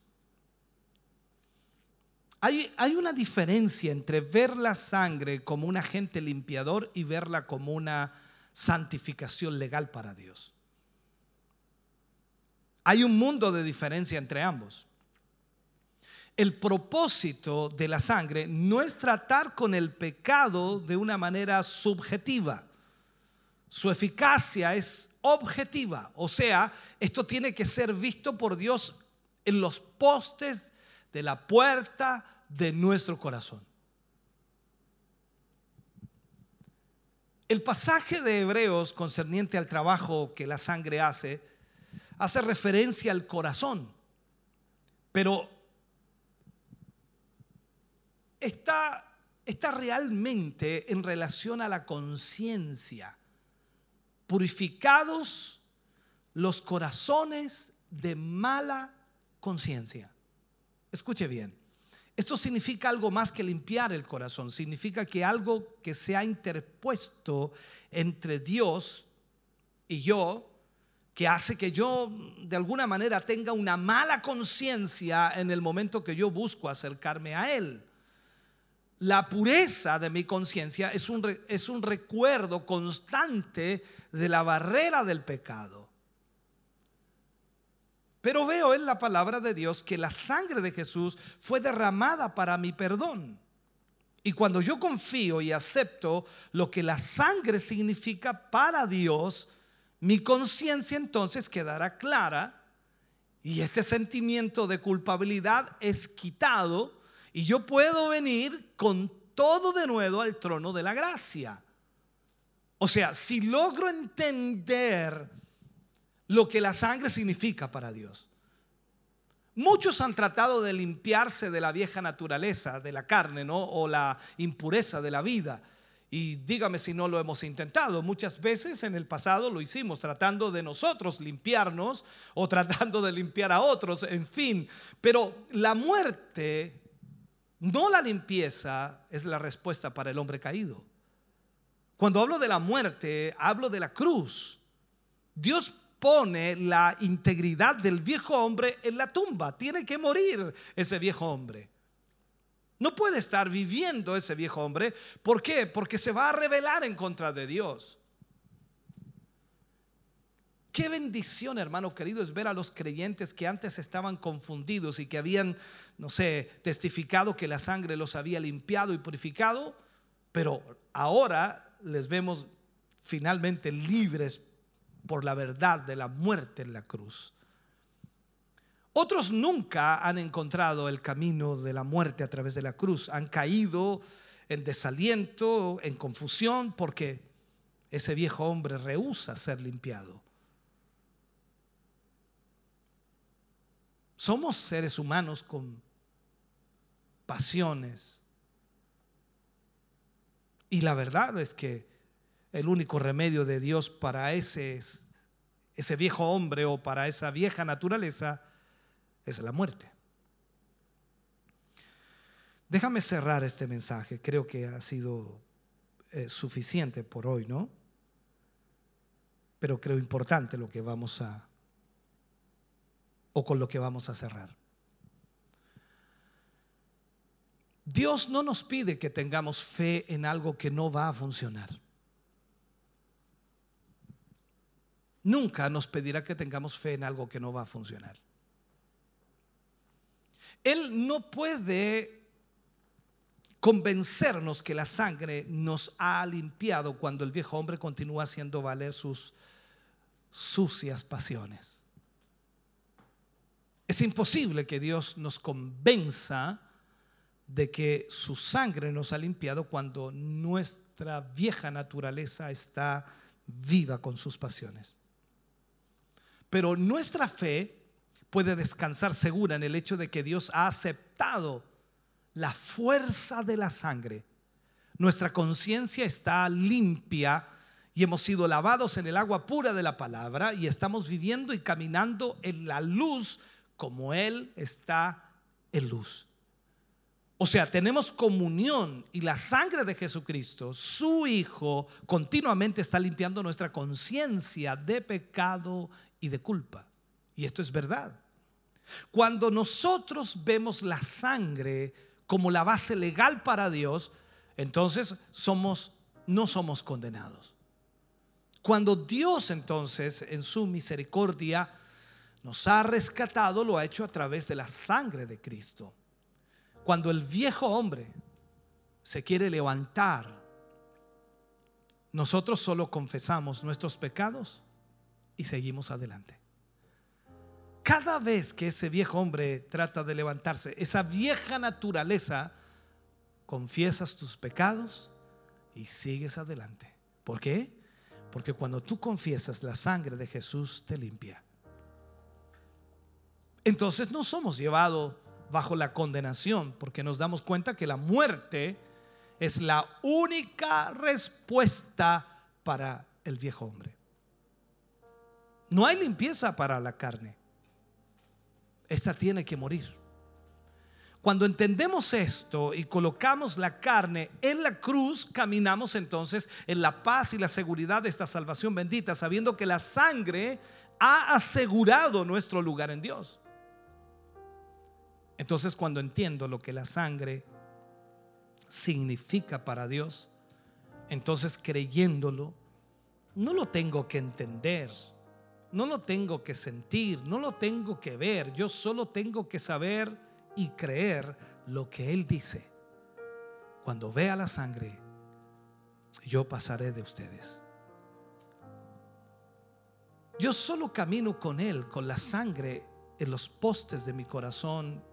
Hay, una diferencia entre ver la sangre como un agente limpiador y verla como una santificación legal para Dios. Hay un mundo de diferencia entre ambos. El propósito de la sangre no es tratar con el pecado de una manera subjetiva. Su eficacia es objetiva. O sea, esto tiene que ser visto por Dios en los postes de la puerta de nuestro corazón. El pasaje de Hebreos concerniente al trabajo que la sangre hace, hace referencia al corazón, pero está, está realmente en relación a la conciencia. Purificados los corazones de mala conciencia. Escuche bien. Esto significa algo más que limpiar el corazón. Significa que algo que se ha interpuesto entre Dios y yo, que hace que yo de alguna manera tenga una mala conciencia en el momento que yo busco acercarme a Él. La pureza de mi conciencia es un, es un recuerdo constante de la barrera del pecado. Pero veo en la palabra de Dios que la sangre de Jesús fue derramada para mi perdón. Y cuando yo confío y acepto lo que la sangre significa para Dios, mi conciencia entonces quedará clara y este sentimiento de culpabilidad es quitado y yo puedo venir con todo de nuevo al trono de la gracia. O sea, si logro entender lo que la sangre significa para Dios. Muchos han tratado de limpiarse de la vieja naturaleza, de la carne, ¿no? O la impureza de la vida. Y dígame si no lo hemos intentado. Muchas veces en el pasado lo hicimos tratando de nosotros limpiarnos o tratando de limpiar a otros, en fin. Pero la muerte, no la limpieza, es la respuesta para el hombre caído. Cuando hablo de la muerte, hablo de la cruz. Dios pone la integridad del viejo hombre en la tumba. Tiene que morir ese viejo hombre. No puede estar viviendo ese viejo hombre. ¿Por qué? Porque se va a rebelar en contra de Dios. Qué bendición, hermano querido, es ver a los creyentes que antes estaban confundidos y que habían, no sé, testificado que la sangre los había limpiado y purificado, pero ahora les vemos finalmente libres por la verdad de la muerte en la cruz. Otros nunca han encontrado el camino de la muerte a través de la cruz. Han caído en desaliento, en confusión, porque ese viejo hombre rehúsa ser limpiado. Somos seres humanos con pasiones. Y la verdad es que el único remedio de Dios para ese, ese viejo hombre o para esa vieja naturaleza es la muerte. Déjame cerrar este mensaje, creo que ha sido eh, suficiente por hoy, ¿no? Pero creo importante lo que vamos a, o con lo que vamos a cerrar. Dios no nos pide que tengamos fe en algo que no va a funcionar. Nunca nos pedirá que tengamos fe en algo que no va a funcionar. Él no puede convencernos que la sangre nos ha limpiado cuando el viejo hombre continúa haciendo valer sus sucias pasiones. Es imposible que Dios nos convenza de que su sangre nos ha limpiado cuando nuestra vieja naturaleza está viva con sus pasiones. Pero nuestra fe puede descansar segura en el hecho de que Dios ha aceptado la fuerza de la sangre. Nuestra conciencia está limpia y hemos sido lavados en el agua pura de la palabra y estamos viviendo y caminando en la luz como Él está en luz. O sea, tenemos comunión y la sangre de Jesucristo, su Hijo, continuamente está limpiando nuestra conciencia de pecado y de culpa. Y esto es verdad. Cuando nosotros vemos la sangre como la base legal para Dios, entonces somos no somos condenados. Cuando Dios entonces en su misericordia nos ha rescatado, lo ha hecho a través de la sangre de Cristo. Cuando el viejo hombre se quiere levantar, nosotros solo confesamos nuestros pecados y seguimos adelante. Cada vez que ese viejo hombre trata de levantarse, esa vieja naturaleza, confiesas tus pecados y sigues adelante. ¿Por qué? Porque cuando tú confiesas la sangre de Jesús te limpia. Entonces no somos llevados bajo la condenación porque nos damos cuenta que la muerte es la única respuesta para el viejo hombre. No hay limpieza para la carne. Esta tiene que morir. Cuando entendemos esto y colocamos la carne en la cruz, caminamos entonces en la paz y la seguridad de esta salvación bendita, sabiendo que la sangre ha asegurado nuestro lugar en Dios. Entonces cuando entiendo lo que la sangre significa para Dios, entonces creyéndolo, no lo tengo que entender, no lo tengo que sentir, no lo tengo que ver, yo solo tengo que saber y creer lo que Él dice. Cuando vea la sangre, yo pasaré de ustedes. Yo solo camino con Él, con la sangre en los postes de mi corazón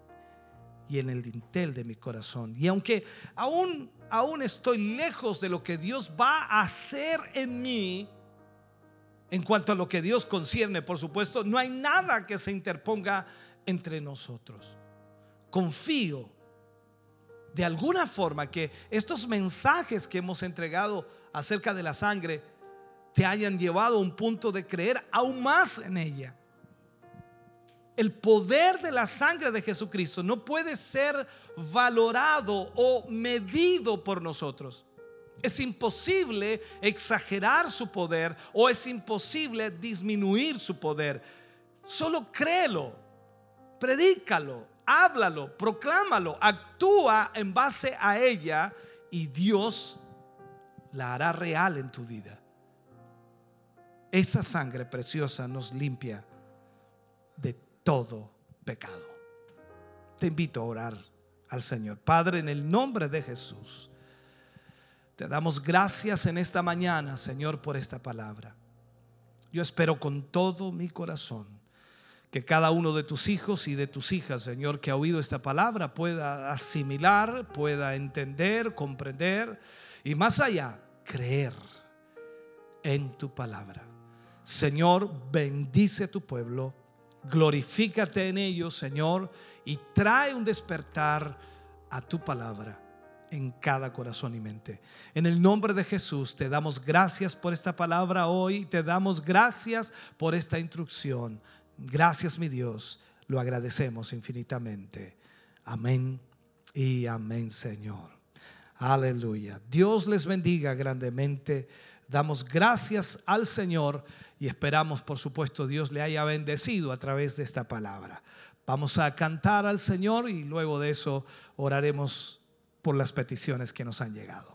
y en el dintel de mi corazón. Y aunque aún, aún estoy lejos de lo que Dios va a hacer en mí, en cuanto a lo que Dios concierne, por supuesto, no hay nada que se interponga entre nosotros. Confío de alguna forma que estos mensajes que hemos entregado acerca de la sangre te hayan llevado a un punto de creer aún más en ella. El poder de la sangre de Jesucristo no puede ser valorado o medido por nosotros. Es imposible exagerar su poder o es imposible disminuir su poder. Solo créelo, predícalo, háblalo, proclámalo, actúa en base a ella y Dios la hará real en tu vida. Esa sangre preciosa nos limpia de todo pecado. Te invito a orar al Señor. Padre, en el nombre de Jesús, te damos gracias en esta mañana, Señor, por esta palabra. Yo espero con todo mi corazón que cada uno de tus hijos y de tus hijas, Señor, que ha oído esta palabra pueda asimilar, pueda entender, comprender y más allá, creer en tu palabra. Señor, bendice a tu pueblo glorifícate en ellos, Señor, y trae un despertar a tu palabra en cada corazón y mente. En el nombre de Jesús te damos gracias por esta palabra hoy, te damos gracias por esta instrucción. Gracias mi Dios, lo agradecemos infinitamente. Amén y amén Señor. Aleluya. Dios les bendiga grandemente. Damos gracias al Señor y esperamos, por supuesto, Dios le haya bendecido a través de esta palabra. Vamos a cantar al Señor y luego de eso oraremos por las peticiones que nos han llegado.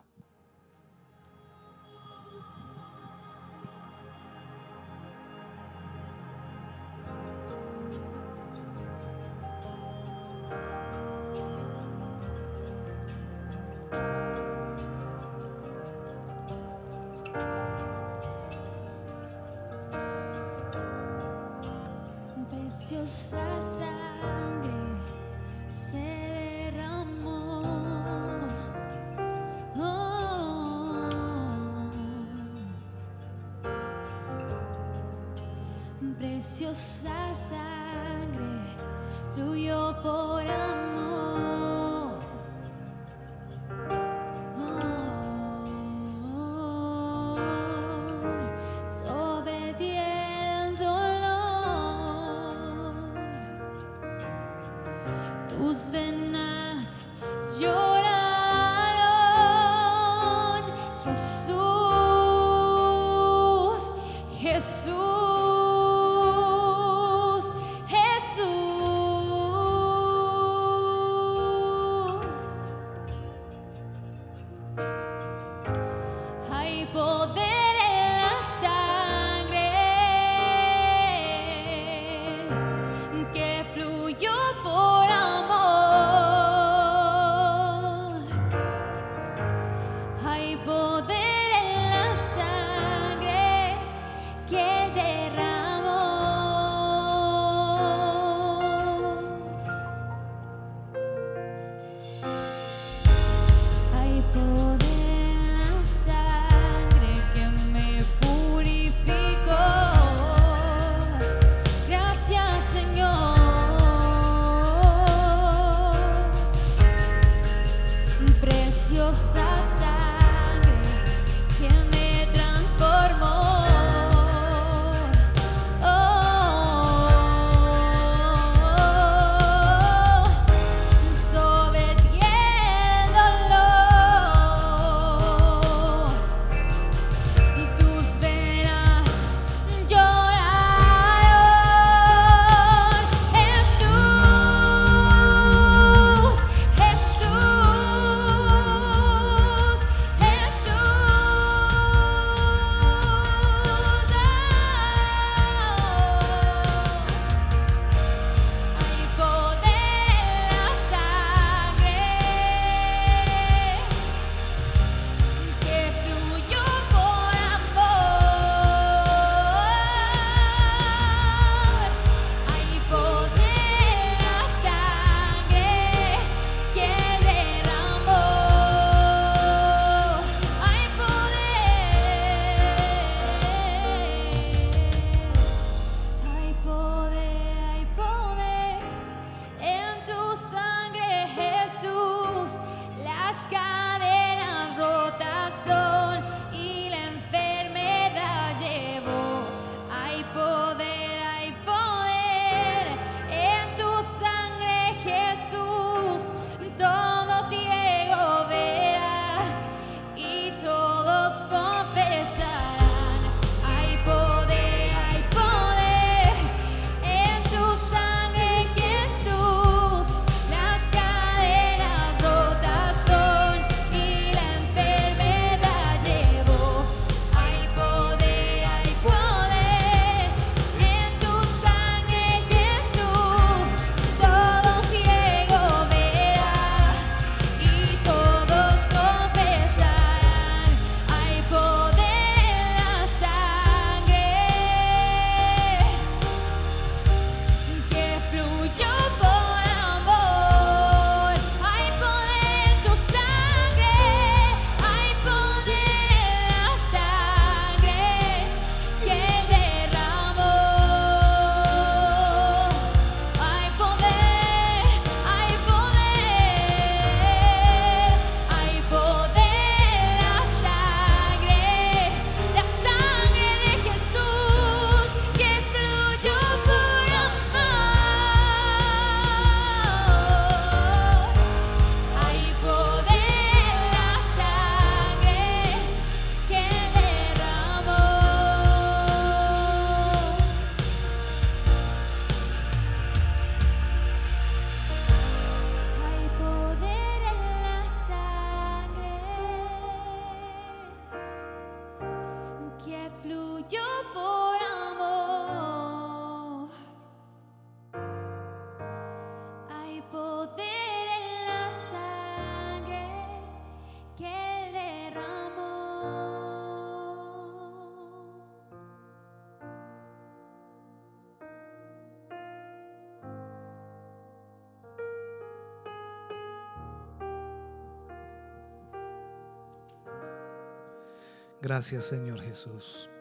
Gracias Señor Jesús.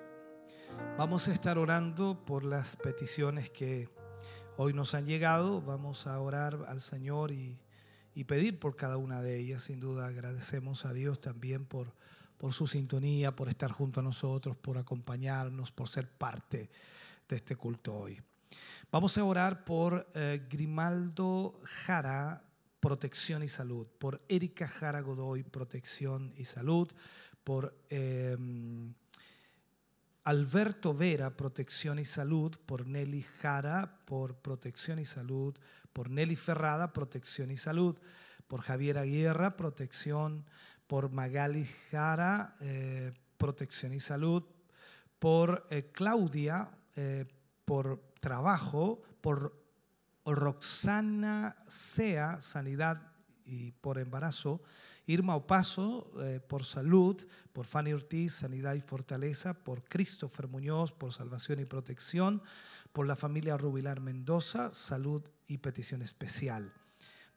Vamos a estar orando por las peticiones que hoy nos han llegado. Vamos a orar al Señor y, pedir por cada una de ellas. Sin duda agradecemos a Dios también por, su sintonía, por estar junto a nosotros, por acompañarnos, por ser parte de este culto hoy. Vamos a orar por eh, Grimaldo Jara protección y salud. Por Erika Jara Godoy, protección y salud. Por em, Alberto Vera, protección y salud. Por Nelly Jara, por protección y salud. Por Nelly Ferrada, protección y salud. Por Javier Aguirra, protección. Por Magali Jara, eh, protección y salud. Por eh, Claudia, eh, por trabajo. Por Roxana Sea, sanidad y por embarazo. Irma Opaso, eh, por salud, por Fanny Ortiz, sanidad y fortaleza, por Christopher Muñoz, por salvación y protección, por la familia Rubilar Mendoza, salud y petición especial.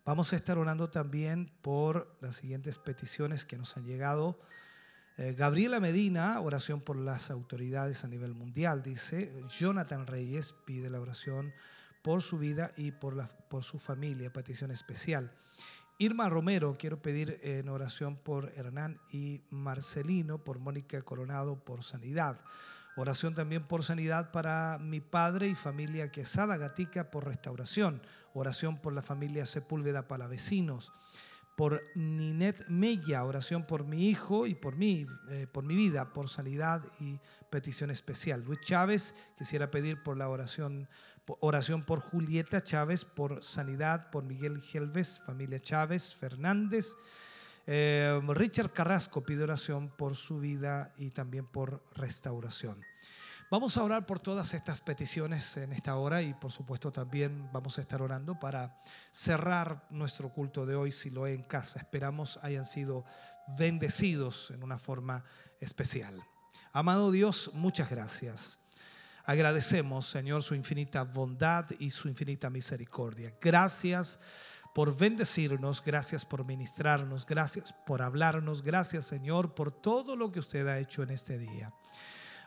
Vamos a estar orando también por las siguientes peticiones que nos han llegado. Eh, Gabriela Medina, oración por las autoridades a nivel mundial, dice. Jonathan Reyes pide la oración por su vida y por, la, por su familia, petición especial. Irma Romero, quiero pedir en oración por Hernán y Marcelino, por Mónica Coronado, por sanidad. Oración también por sanidad para mi padre y familia Quesada Gatica por restauración. Oración por la familia Sepúlveda Palavecinos. Por Ninet Mella, oración por mi hijo y por mí, eh, por mi vida, por sanidad y petición especial. Luis Chávez, quisiera pedir por la oración Oración por Julieta Chávez, por sanidad, por Miguel Gelves, familia Chávez, Fernández. Eh, Richard Carrasco pide oración por su vida y también por restauración. Vamos a orar por todas estas peticiones en esta hora y por supuesto también vamos a estar orando para cerrar nuestro culto de hoy si lo es en casa. Esperamos hayan sido bendecidos en una forma especial. Amado Dios, muchas gracias. Agradecemos, Señor, su infinita bondad y su infinita misericordia. Gracias por bendecirnos, gracias por ministrarnos, gracias por hablarnos, gracias, Señor, por todo lo que usted ha hecho en este día.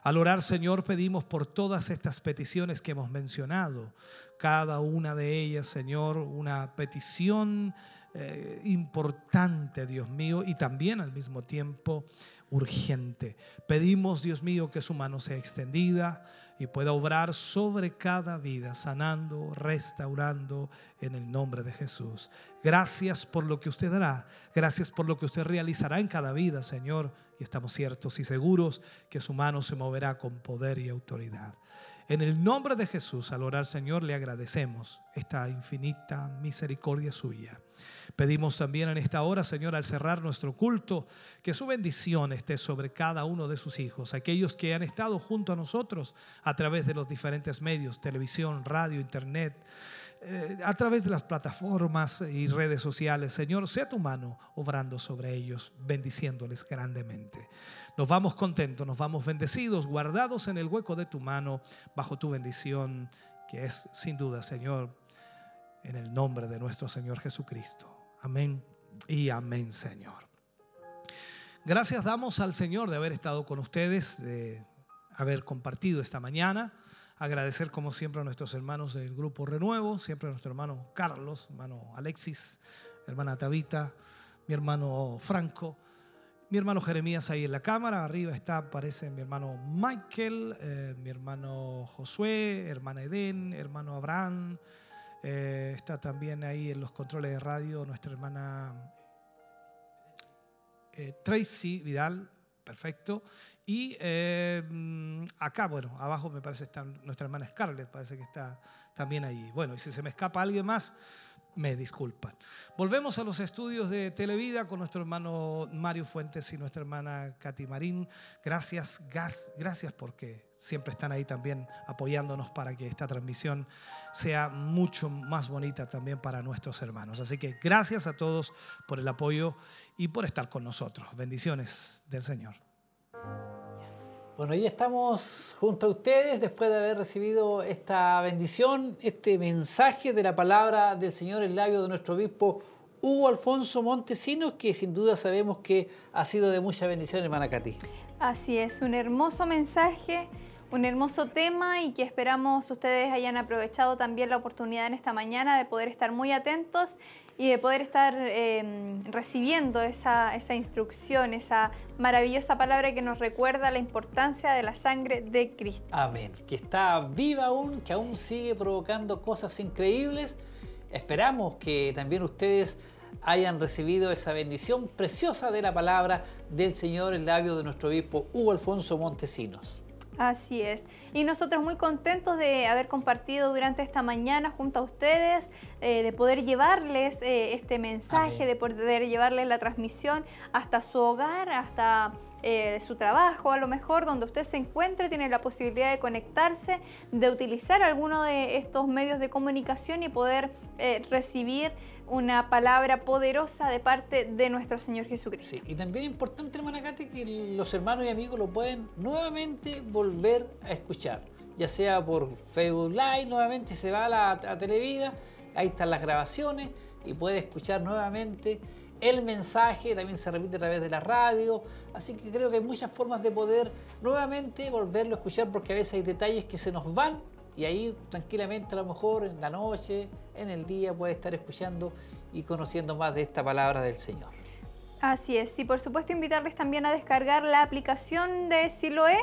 Al orar, Señor, pedimos por todas estas peticiones que hemos mencionado, cada una de ellas, Señor, una petición eh, importante, Dios mío, y también al mismo tiempo urgente. Pedimos, Dios mío, que su mano sea extendida y pueda obrar sobre cada vida, sanando, restaurando en el nombre de Jesús. Gracias por lo que usted hará, gracias por lo que usted realizará en cada vida, Señor, y estamos ciertos y seguros que su mano se moverá con poder y autoridad. En el nombre de Jesús, al orar, Señor, le agradecemos esta infinita misericordia suya. Pedimos también en esta hora, Señor, al cerrar nuestro culto, que su bendición esté sobre cada uno de sus hijos, aquellos que han estado junto a nosotros a través de los diferentes medios, televisión, radio, internet, eh, a través de las plataformas y redes sociales. Señor, sea tu mano obrando sobre ellos, bendiciéndoles grandemente. Nos vamos contentos, nos vamos bendecidos, guardados en el hueco de tu mano, bajo tu bendición, que es sin duda, Señor, en el nombre de nuestro Señor Jesucristo. Amén y amén, Señor. Gracias damos al Señor de haber estado con ustedes, de haber compartido esta mañana. Agradecer como siempre a nuestros hermanos del Grupo Renuevo, siempre a nuestro hermano Carlos, hermano Alexis, hermana Tabita, mi hermano Franco, mi hermano Jeremías ahí en la cámara, arriba está, aparece mi hermano Michael, eh, mi hermano Josué, hermana Eden, hermano Abraham, eh, está también ahí en los controles de radio nuestra hermana eh, Tracy Vidal, perfecto. Y acá, bueno, abajo me parece está nuestra hermana Scarlett, parece que está también ahí. Bueno, y si se me escapa alguien más, me disculpan. Volvemos a los estudios de Televida con nuestro hermano Mario Fuentes y nuestra hermana Katy Marín. Gracias, gas, gracias porque siempre están ahí también apoyándonos para que esta transmisión sea mucho más bonita también para nuestros hermanos. Así que gracias a todos por el apoyo y por estar con nosotros. Bendiciones del Señor. Bueno, ya estamos junto a ustedes después de haber recibido esta bendición, este mensaje de la palabra del Señor en labio de nuestro obispo Hugo Alfonso Montesinos, que sin duda sabemos que ha sido de mucha bendición, hermana Katy. Así es, un hermoso mensaje, un hermoso tema y que esperamos ustedes hayan aprovechado también la oportunidad en esta mañana de poder estar muy atentos y de poder estar em, recibiendo esa, esa, instrucción, esa maravillosa palabra que nos recuerda la importancia de la sangre de Cristo. Amén. Que está viva aún, que aún sigue provocando cosas increíbles esperamos que también ustedes hayan recibido esa bendición preciosa de la palabra del Señor en labio de nuestro obispo Hugo Alfonso Montesinos. Así es. Y nosotros muy contentos de haber compartido durante esta mañana junto a ustedes, eh, de poder llevarles eh, este mensaje, de poder llevarles la transmisión hasta su hogar, hasta eh, su trabajo, a lo mejor donde usted se encuentre, tiene la posibilidad de conectarse, de utilizar alguno de estos medios de comunicación y poder recibir una palabra poderosa de parte de nuestro Señor Jesucristo. Sí, y también importante, hermana Katy, que los hermanos y amigos lo pueden nuevamente volver a escuchar, ya sea por Facebook Live, nuevamente se va a la a Televida, ahí están las grabaciones y puede escuchar nuevamente el mensaje, también se repite a través de la radio, así que creo que hay muchas formas de poder nuevamente volverlo a escuchar porque a veces hay detalles que se nos van y ahí tranquilamente a lo mejor en la noche, en el día puede estar escuchando y conociendo más de esta palabra del Señor. Así es, y por supuesto invitarles también a descargar la aplicación de Siloe,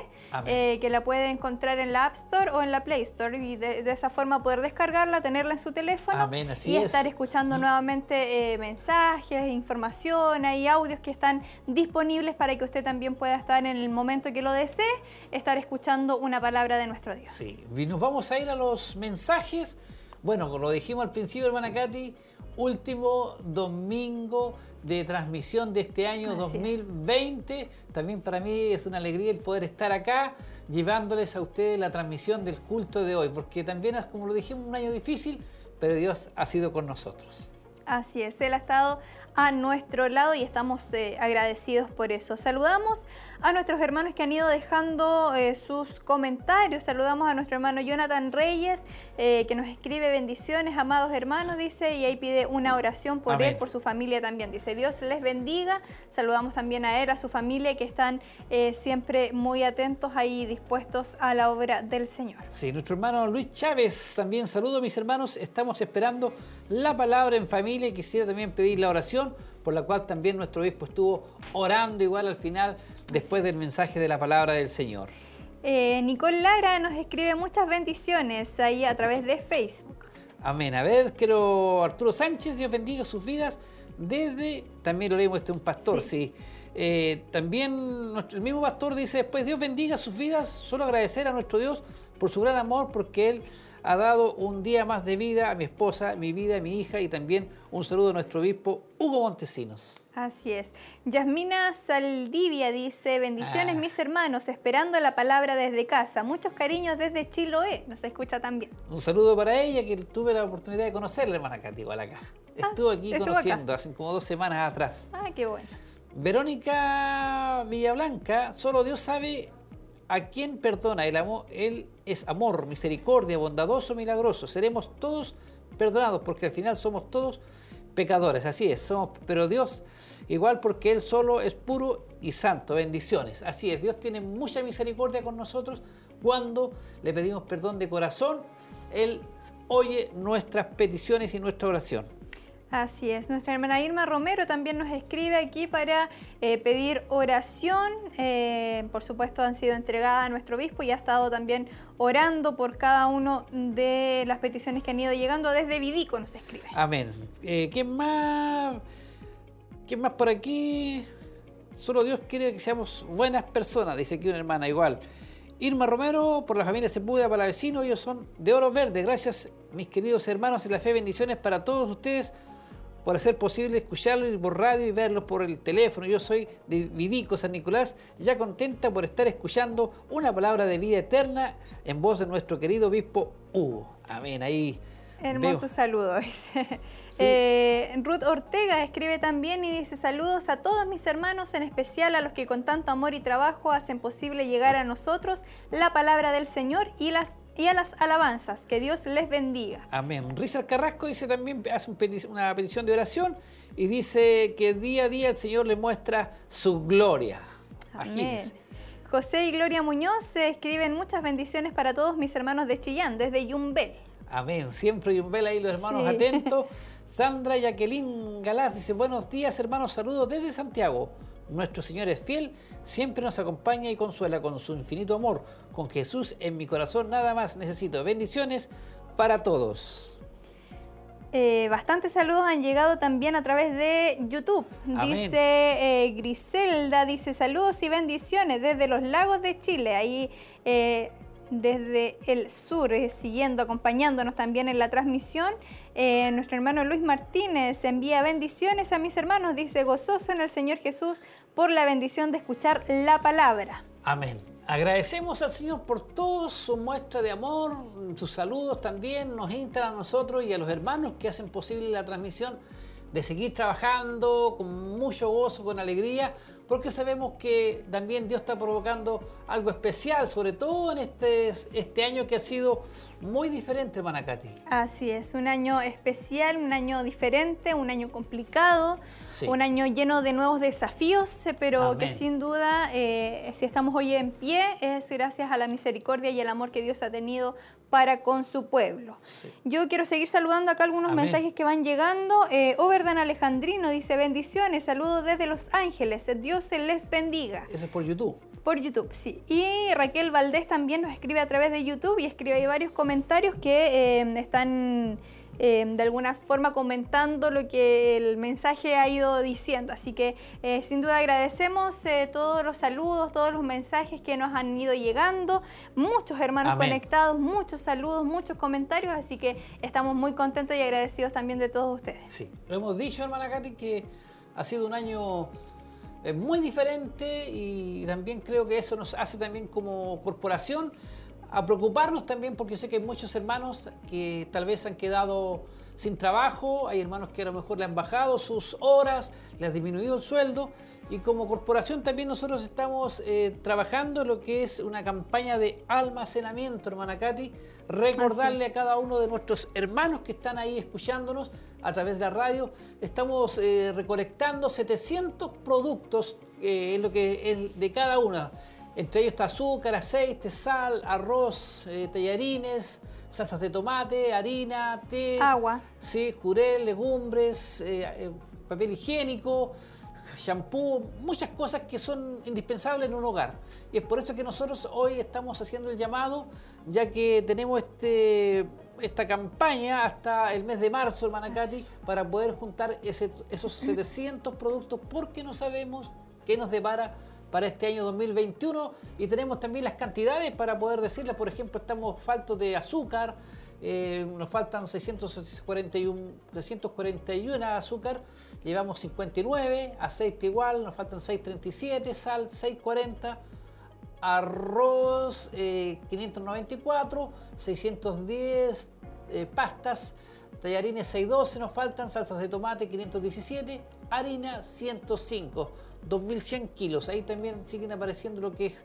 eh, que la puede encontrar en la App Store o en la Play Store, y de, esa forma poder descargarla, tenerla en su teléfono y estar escuchando nuevamente eh, mensajes, información, hay audios que están disponibles para que usted también pueda estar en el momento que lo desee, estar escuchando una palabra de nuestro Dios. Sí, y nos vamos a ir a los mensajes. Bueno, como lo dijimos al principio, hermana Katy, último domingo de transmisión de este año 2020. También para mí es una alegría el poder estar acá llevándoles a ustedes la transmisión del culto de hoy, porque también es, como lo dijimos, un año difícil, pero Dios ha sido con nosotros. Así es, Él ha estado a nuestro lado y estamos eh, agradecidos por eso. Saludamos a nuestros hermanos que han ido dejando eh, sus comentarios. Saludamos a nuestro hermano Jonathan Reyes, eh, que nos escribe bendiciones, amados hermanos, dice, y ahí pide una oración por él, por su familia también. Dice, Dios les bendiga. Saludamos también a él, a su familia, que están siempre muy atentos ahí, dispuestos a la obra del Señor. Sí, nuestro hermano Luis Chávez, también saludo mis hermanos. Estamos esperando la palabra en familia y quisiera también pedir la oración por la cual también nuestro obispo estuvo orando igual al final después del mensaje de la palabra del Señor. Eh, Nicole Lara nos escribe muchas bendiciones ahí a través de Facebook. Amén. A ver, quiero Arturo Sánchez, Dios bendiga sus vidas desde, también lo leímos, este un pastor, sí. Eh, también nuestro, el mismo pastor dice después, Dios bendiga sus vidas, solo agradecer a nuestro Dios por su gran amor, porque Él ha dado un día más de vida a mi esposa, mi vida, mi hija y también un saludo a nuestro obispo Hugo Montesinos. Así es. Yasmina Saldivia dice, bendiciones ah. mis hermanos, esperando la palabra desde casa. Muchos cariños desde Chiloé, nos escucha también. Un saludo para ella, que tuve la oportunidad de conocerla, hermana Katy, igual acá. Ah, estuvo aquí conociendo hace como dos semanas atrás. Ah, qué bueno. Verónica Villablanca, solo Dios sabe a quién perdona. El amor, Él es amor, misericordia, bondadoso, milagroso. Seremos todos perdonados porque al final somos todos pecadores. Así es, somos, pero Dios igual porque Él solo es puro y santo. Bendiciones. Así es, Dios tiene mucha misericordia con nosotros cuando le pedimos perdón de corazón. Él oye nuestras peticiones y nuestra oración. Así es, nuestra hermana Irma Romero también nos escribe aquí para eh, pedir oración. Eh, por supuesto han sido entregadas a nuestro obispo y ha estado también orando por cada uno de las peticiones que han ido llegando desde Vidico, nos escribe. Amén. Eh, ¿Quién más? ¿Quién más por aquí? Solo Dios quiere que seamos buenas personas, dice aquí una hermana igual. Irma Romero, por la familia Sepúlveda para vecinos, ellos son de oro verde. Gracias, mis queridos hermanos, en la fe, bendiciones para todos ustedes por hacer posible escucharlo por radio y verlo por el teléfono. Yo soy de Vidico, San Nicolás, ya contenta por estar escuchando una palabra de vida eterna en voz de nuestro querido obispo Hugo. Amén, ahí. Hermoso saludo, [LAUGHS] eh, Ruth Ortega escribe también y dice saludos a todos mis hermanos, en especial a los que con tanto amor y trabajo hacen posible llegar a nosotros la palabra del Señor y las y a las alabanzas. Que Dios les bendiga. Amén. Richard Carrasco dice también, hace una petición de oración y dice que día a día el Señor le muestra su gloria. Amén. José y Gloria Muñoz se escriben muchas bendiciones para todos mis hermanos de Chillán, desde Yumbel. Amén. Siempre Yumbel ahí los hermanos atentos. [LAUGHS] Sandra Jacqueline Galás dice, buenos días hermanos, saludos desde Santiago. Nuestro Señor es fiel, siempre nos acompaña y consuela con su infinito amor. Con Jesús en mi corazón nada más necesito. Bendiciones para todos. Eh, bastantes saludos han llegado también a través de YouTube. Dice eh, Griselda, dice saludos y bendiciones desde los lagos de Chile. Ahí eh, desde el sur, siguiendo, acompañándonos también en la transmisión. nuestro hermano Luis Martínez envía bendiciones a mis hermanos, dice gozoso en el Señor Jesús por la bendición de escuchar la palabra. Amén. Agradecemos al Señor por toda su muestra de amor, sus saludos también nos instan a nosotros y a los hermanos que hacen posible la transmisión de seguir trabajando con mucho gozo, con alegría, porque sabemos que también Dios está provocando algo especial, sobre todo en este, este año que ha sido muy diferente, hermana Katy. Así es, un año especial, un año diferente, un año complicado, un año lleno de nuevos desafíos, pero que sin duda, eh, si estamos hoy en pie, es gracias a la misericordia y el amor que Dios ha tenido para con su pueblo. Yo quiero seguir saludando acá algunos mensajes que van llegando. Eh, Overdan Alejandrino dice bendiciones, saludos desde Los Ángeles, Dios se les bendiga. Eso es por YouTube. Por YouTube, sí. Y Raquel Valdés también nos escribe a través de YouTube y escribe ahí varios comentarios que eh, están Em, de alguna forma comentando lo que el mensaje ha ido diciendo. Así que eh, sin duda agradecemos eh, todos los saludos, todos los mensajes que nos han ido llegando, muchos hermanos conectados, muchos saludos, muchos comentarios, así que estamos muy contentos y agradecidos también de todos ustedes. Sí, lo hemos dicho, hermana Katy, que ha sido un año eh, muy diferente y también creo que eso nos hace también como corporación a preocuparnos también porque sé que hay muchos hermanos que tal vez han quedado sin trabajo, hay hermanos que a lo mejor le han bajado sus horas, le han disminuido el sueldo y como corporación también nosotros estamos eh, trabajando en lo que es una campaña de almacenamiento, hermana Katy, recordarle a cada uno de nuestros hermanos que están ahí escuchándonos a través de la radio, estamos eh, recolectando 700 productos, eh, en lo que es de cada una. Entre ellos está azúcar, aceite, sal, arroz, eh, tallarines, salsas de tomate, harina, té, agua, sí, jurel, legumbres, eh, eh, papel higiénico, shampoo, muchas cosas que son indispensables en un hogar. Y es por eso que nosotros hoy estamos haciendo el llamado, ya que tenemos este, esta campaña hasta el mes de marzo, hermana Katy, para poder juntar esos [CLEARS THROAT] 700 productos porque no sabemos qué nos depara para este año 2021 y tenemos también las cantidades para poder decirles, por ejemplo, estamos faltos de azúcar, eh, nos faltan 641, 341 azúcar, llevamos 59, aceite igual, nos faltan 637, sal 640, arroz 594, eh, 610 eh, pastas, tallarines 612 nos faltan, salsas de tomate 517, harina 105. 2100 kilos. Ahí también siguen apareciendo lo que es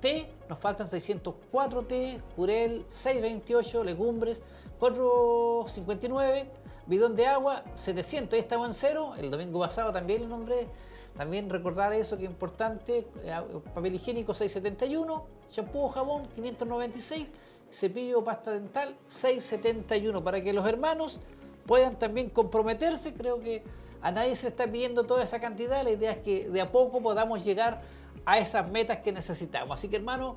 té, nos faltan 604 té, jurel 628, legumbres 459, bidón de agua 700, ahí estamos en cero, el domingo pasado también lo nombré, también recordar eso que es importante, eh, papel higiénico 671, shampoo jabón 596, cepillo pasta dental 671, para que los hermanos puedan también comprometerse, creo que a nadie se está pidiendo toda esa cantidad, la idea es que de a poco podamos llegar a esas metas que necesitamos. Así que hermano,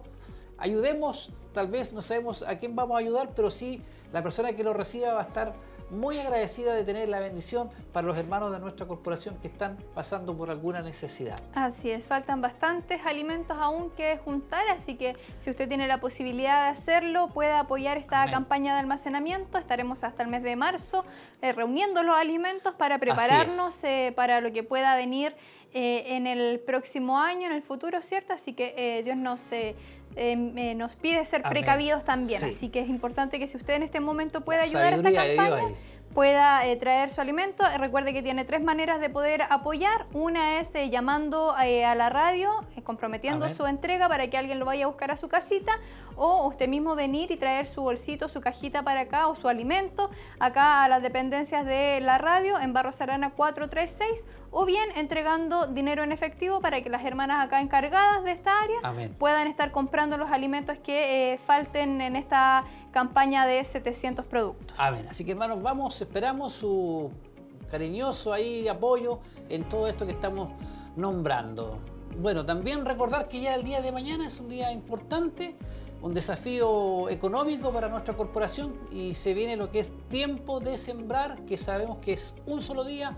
ayudemos, tal vez no sabemos a quién vamos a ayudar, pero sí la persona que lo reciba va a estar muy agradecida de tener la bendición para los hermanos de nuestra corporación que están pasando por alguna necesidad. Así es, faltan bastantes alimentos aún que juntar, así que si usted tiene la posibilidad de hacerlo, puede apoyar esta campaña de almacenamiento. Estaremos hasta el mes de marzo eh, reuniendo los alimentos para prepararnos eh, para lo que pueda venir eh, en el próximo año, en el futuro, ¿cierto? Así que Dios nos Em, eh, nos pide ser precavidos también. Así que es importante que si usted en este momento puede ayudar a esta campaña, pueda eh, traer su alimento. Eh, recuerde que tiene tres maneras de poder apoyar. Una es llamando a la radio, comprometiendo su entrega para que alguien lo vaya a buscar a su casita o usted mismo venir y traer su bolsito, su cajita para acá o su alimento acá a las dependencias de la radio en Barros Arana 436 o bien entregando dinero en efectivo para que las hermanas acá encargadas de esta área puedan estar comprando los alimentos que eh, falten en esta campaña de 700 productos. Amén. Así que hermanos, vamos, esperamos su cariñoso ahí apoyo en todo esto que estamos nombrando. Bueno, también recordar que ya el día de mañana es un día importante un desafío económico para nuestra corporación y se viene lo que es tiempo de sembrar, que sabemos que es un solo día,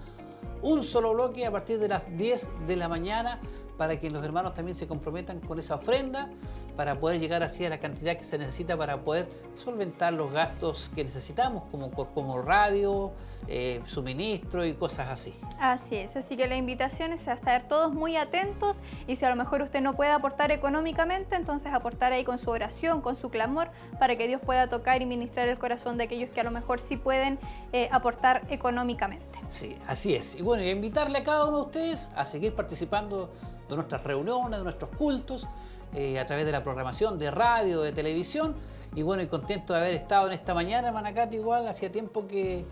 un solo bloque a partir de las 10 de la mañana para que los hermanos también se comprometan con esa ofrenda, para poder llegar así a la cantidad que se necesita para poder solventar los gastos que necesitamos, como, como radio, eh, suministro y cosas así. Así es, así que la invitación es a estar todos muy atentos y si a lo mejor usted no puede aportar económicamente, entonces aportar ahí con su oración, con su clamor, para que Dios pueda tocar y ministrar el corazón de aquellos que a lo mejor sí pueden eh, aportar económicamente. Sí, así es. Y bueno, invitarle a cada uno de ustedes a seguir participando de nuestras reuniones, de nuestros cultos, eh, a través de la programación de radio, de televisión. Y bueno, y contento de haber estado en esta mañana, Manacate, igual, hacía tiempo que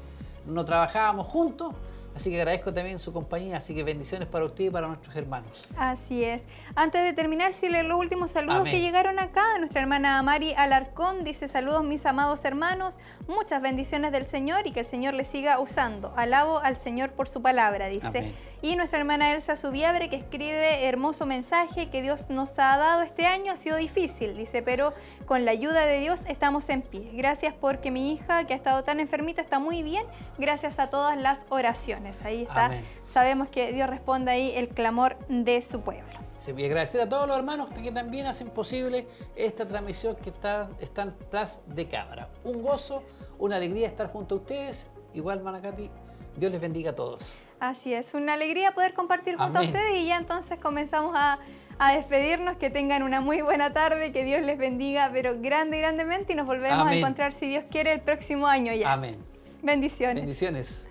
no trabajábamos juntos. Así que agradezco también su compañía, así que bendiciones para usted y para nuestros hermanos. Así es. Antes de terminar, leer los últimos saludos que llegaron acá, nuestra hermana Mari Alarcón dice saludos mis amados hermanos, muchas bendiciones del Señor y que el Señor le siga usando. Alabo al Señor por su palabra, dice. Y nuestra hermana Elsa Subiabre que escribe hermoso mensaje que Dios nos ha dado este año, ha sido difícil, dice, pero con la ayuda de Dios estamos en pie. Gracias porque mi hija que ha estado tan enfermita está muy bien, gracias a todas las oraciones. Ahí está. Sabemos que Dios responde ahí el clamor de su pueblo. Sí, y agradecer a todos los hermanos que también hacen posible esta transmisión que está, están tras de cámara. Un gozo, una alegría estar junto a ustedes. Igual, Manacati, Dios les bendiga a todos. Así es, una alegría poder compartir junto a ustedes y ya entonces comenzamos a, a, despedirnos. Que tengan una muy buena tarde, que Dios les bendiga, pero grande, grandemente y nos volvemos a encontrar, si Dios quiere, el próximo año ya. Amén. Bendiciones. Bendiciones.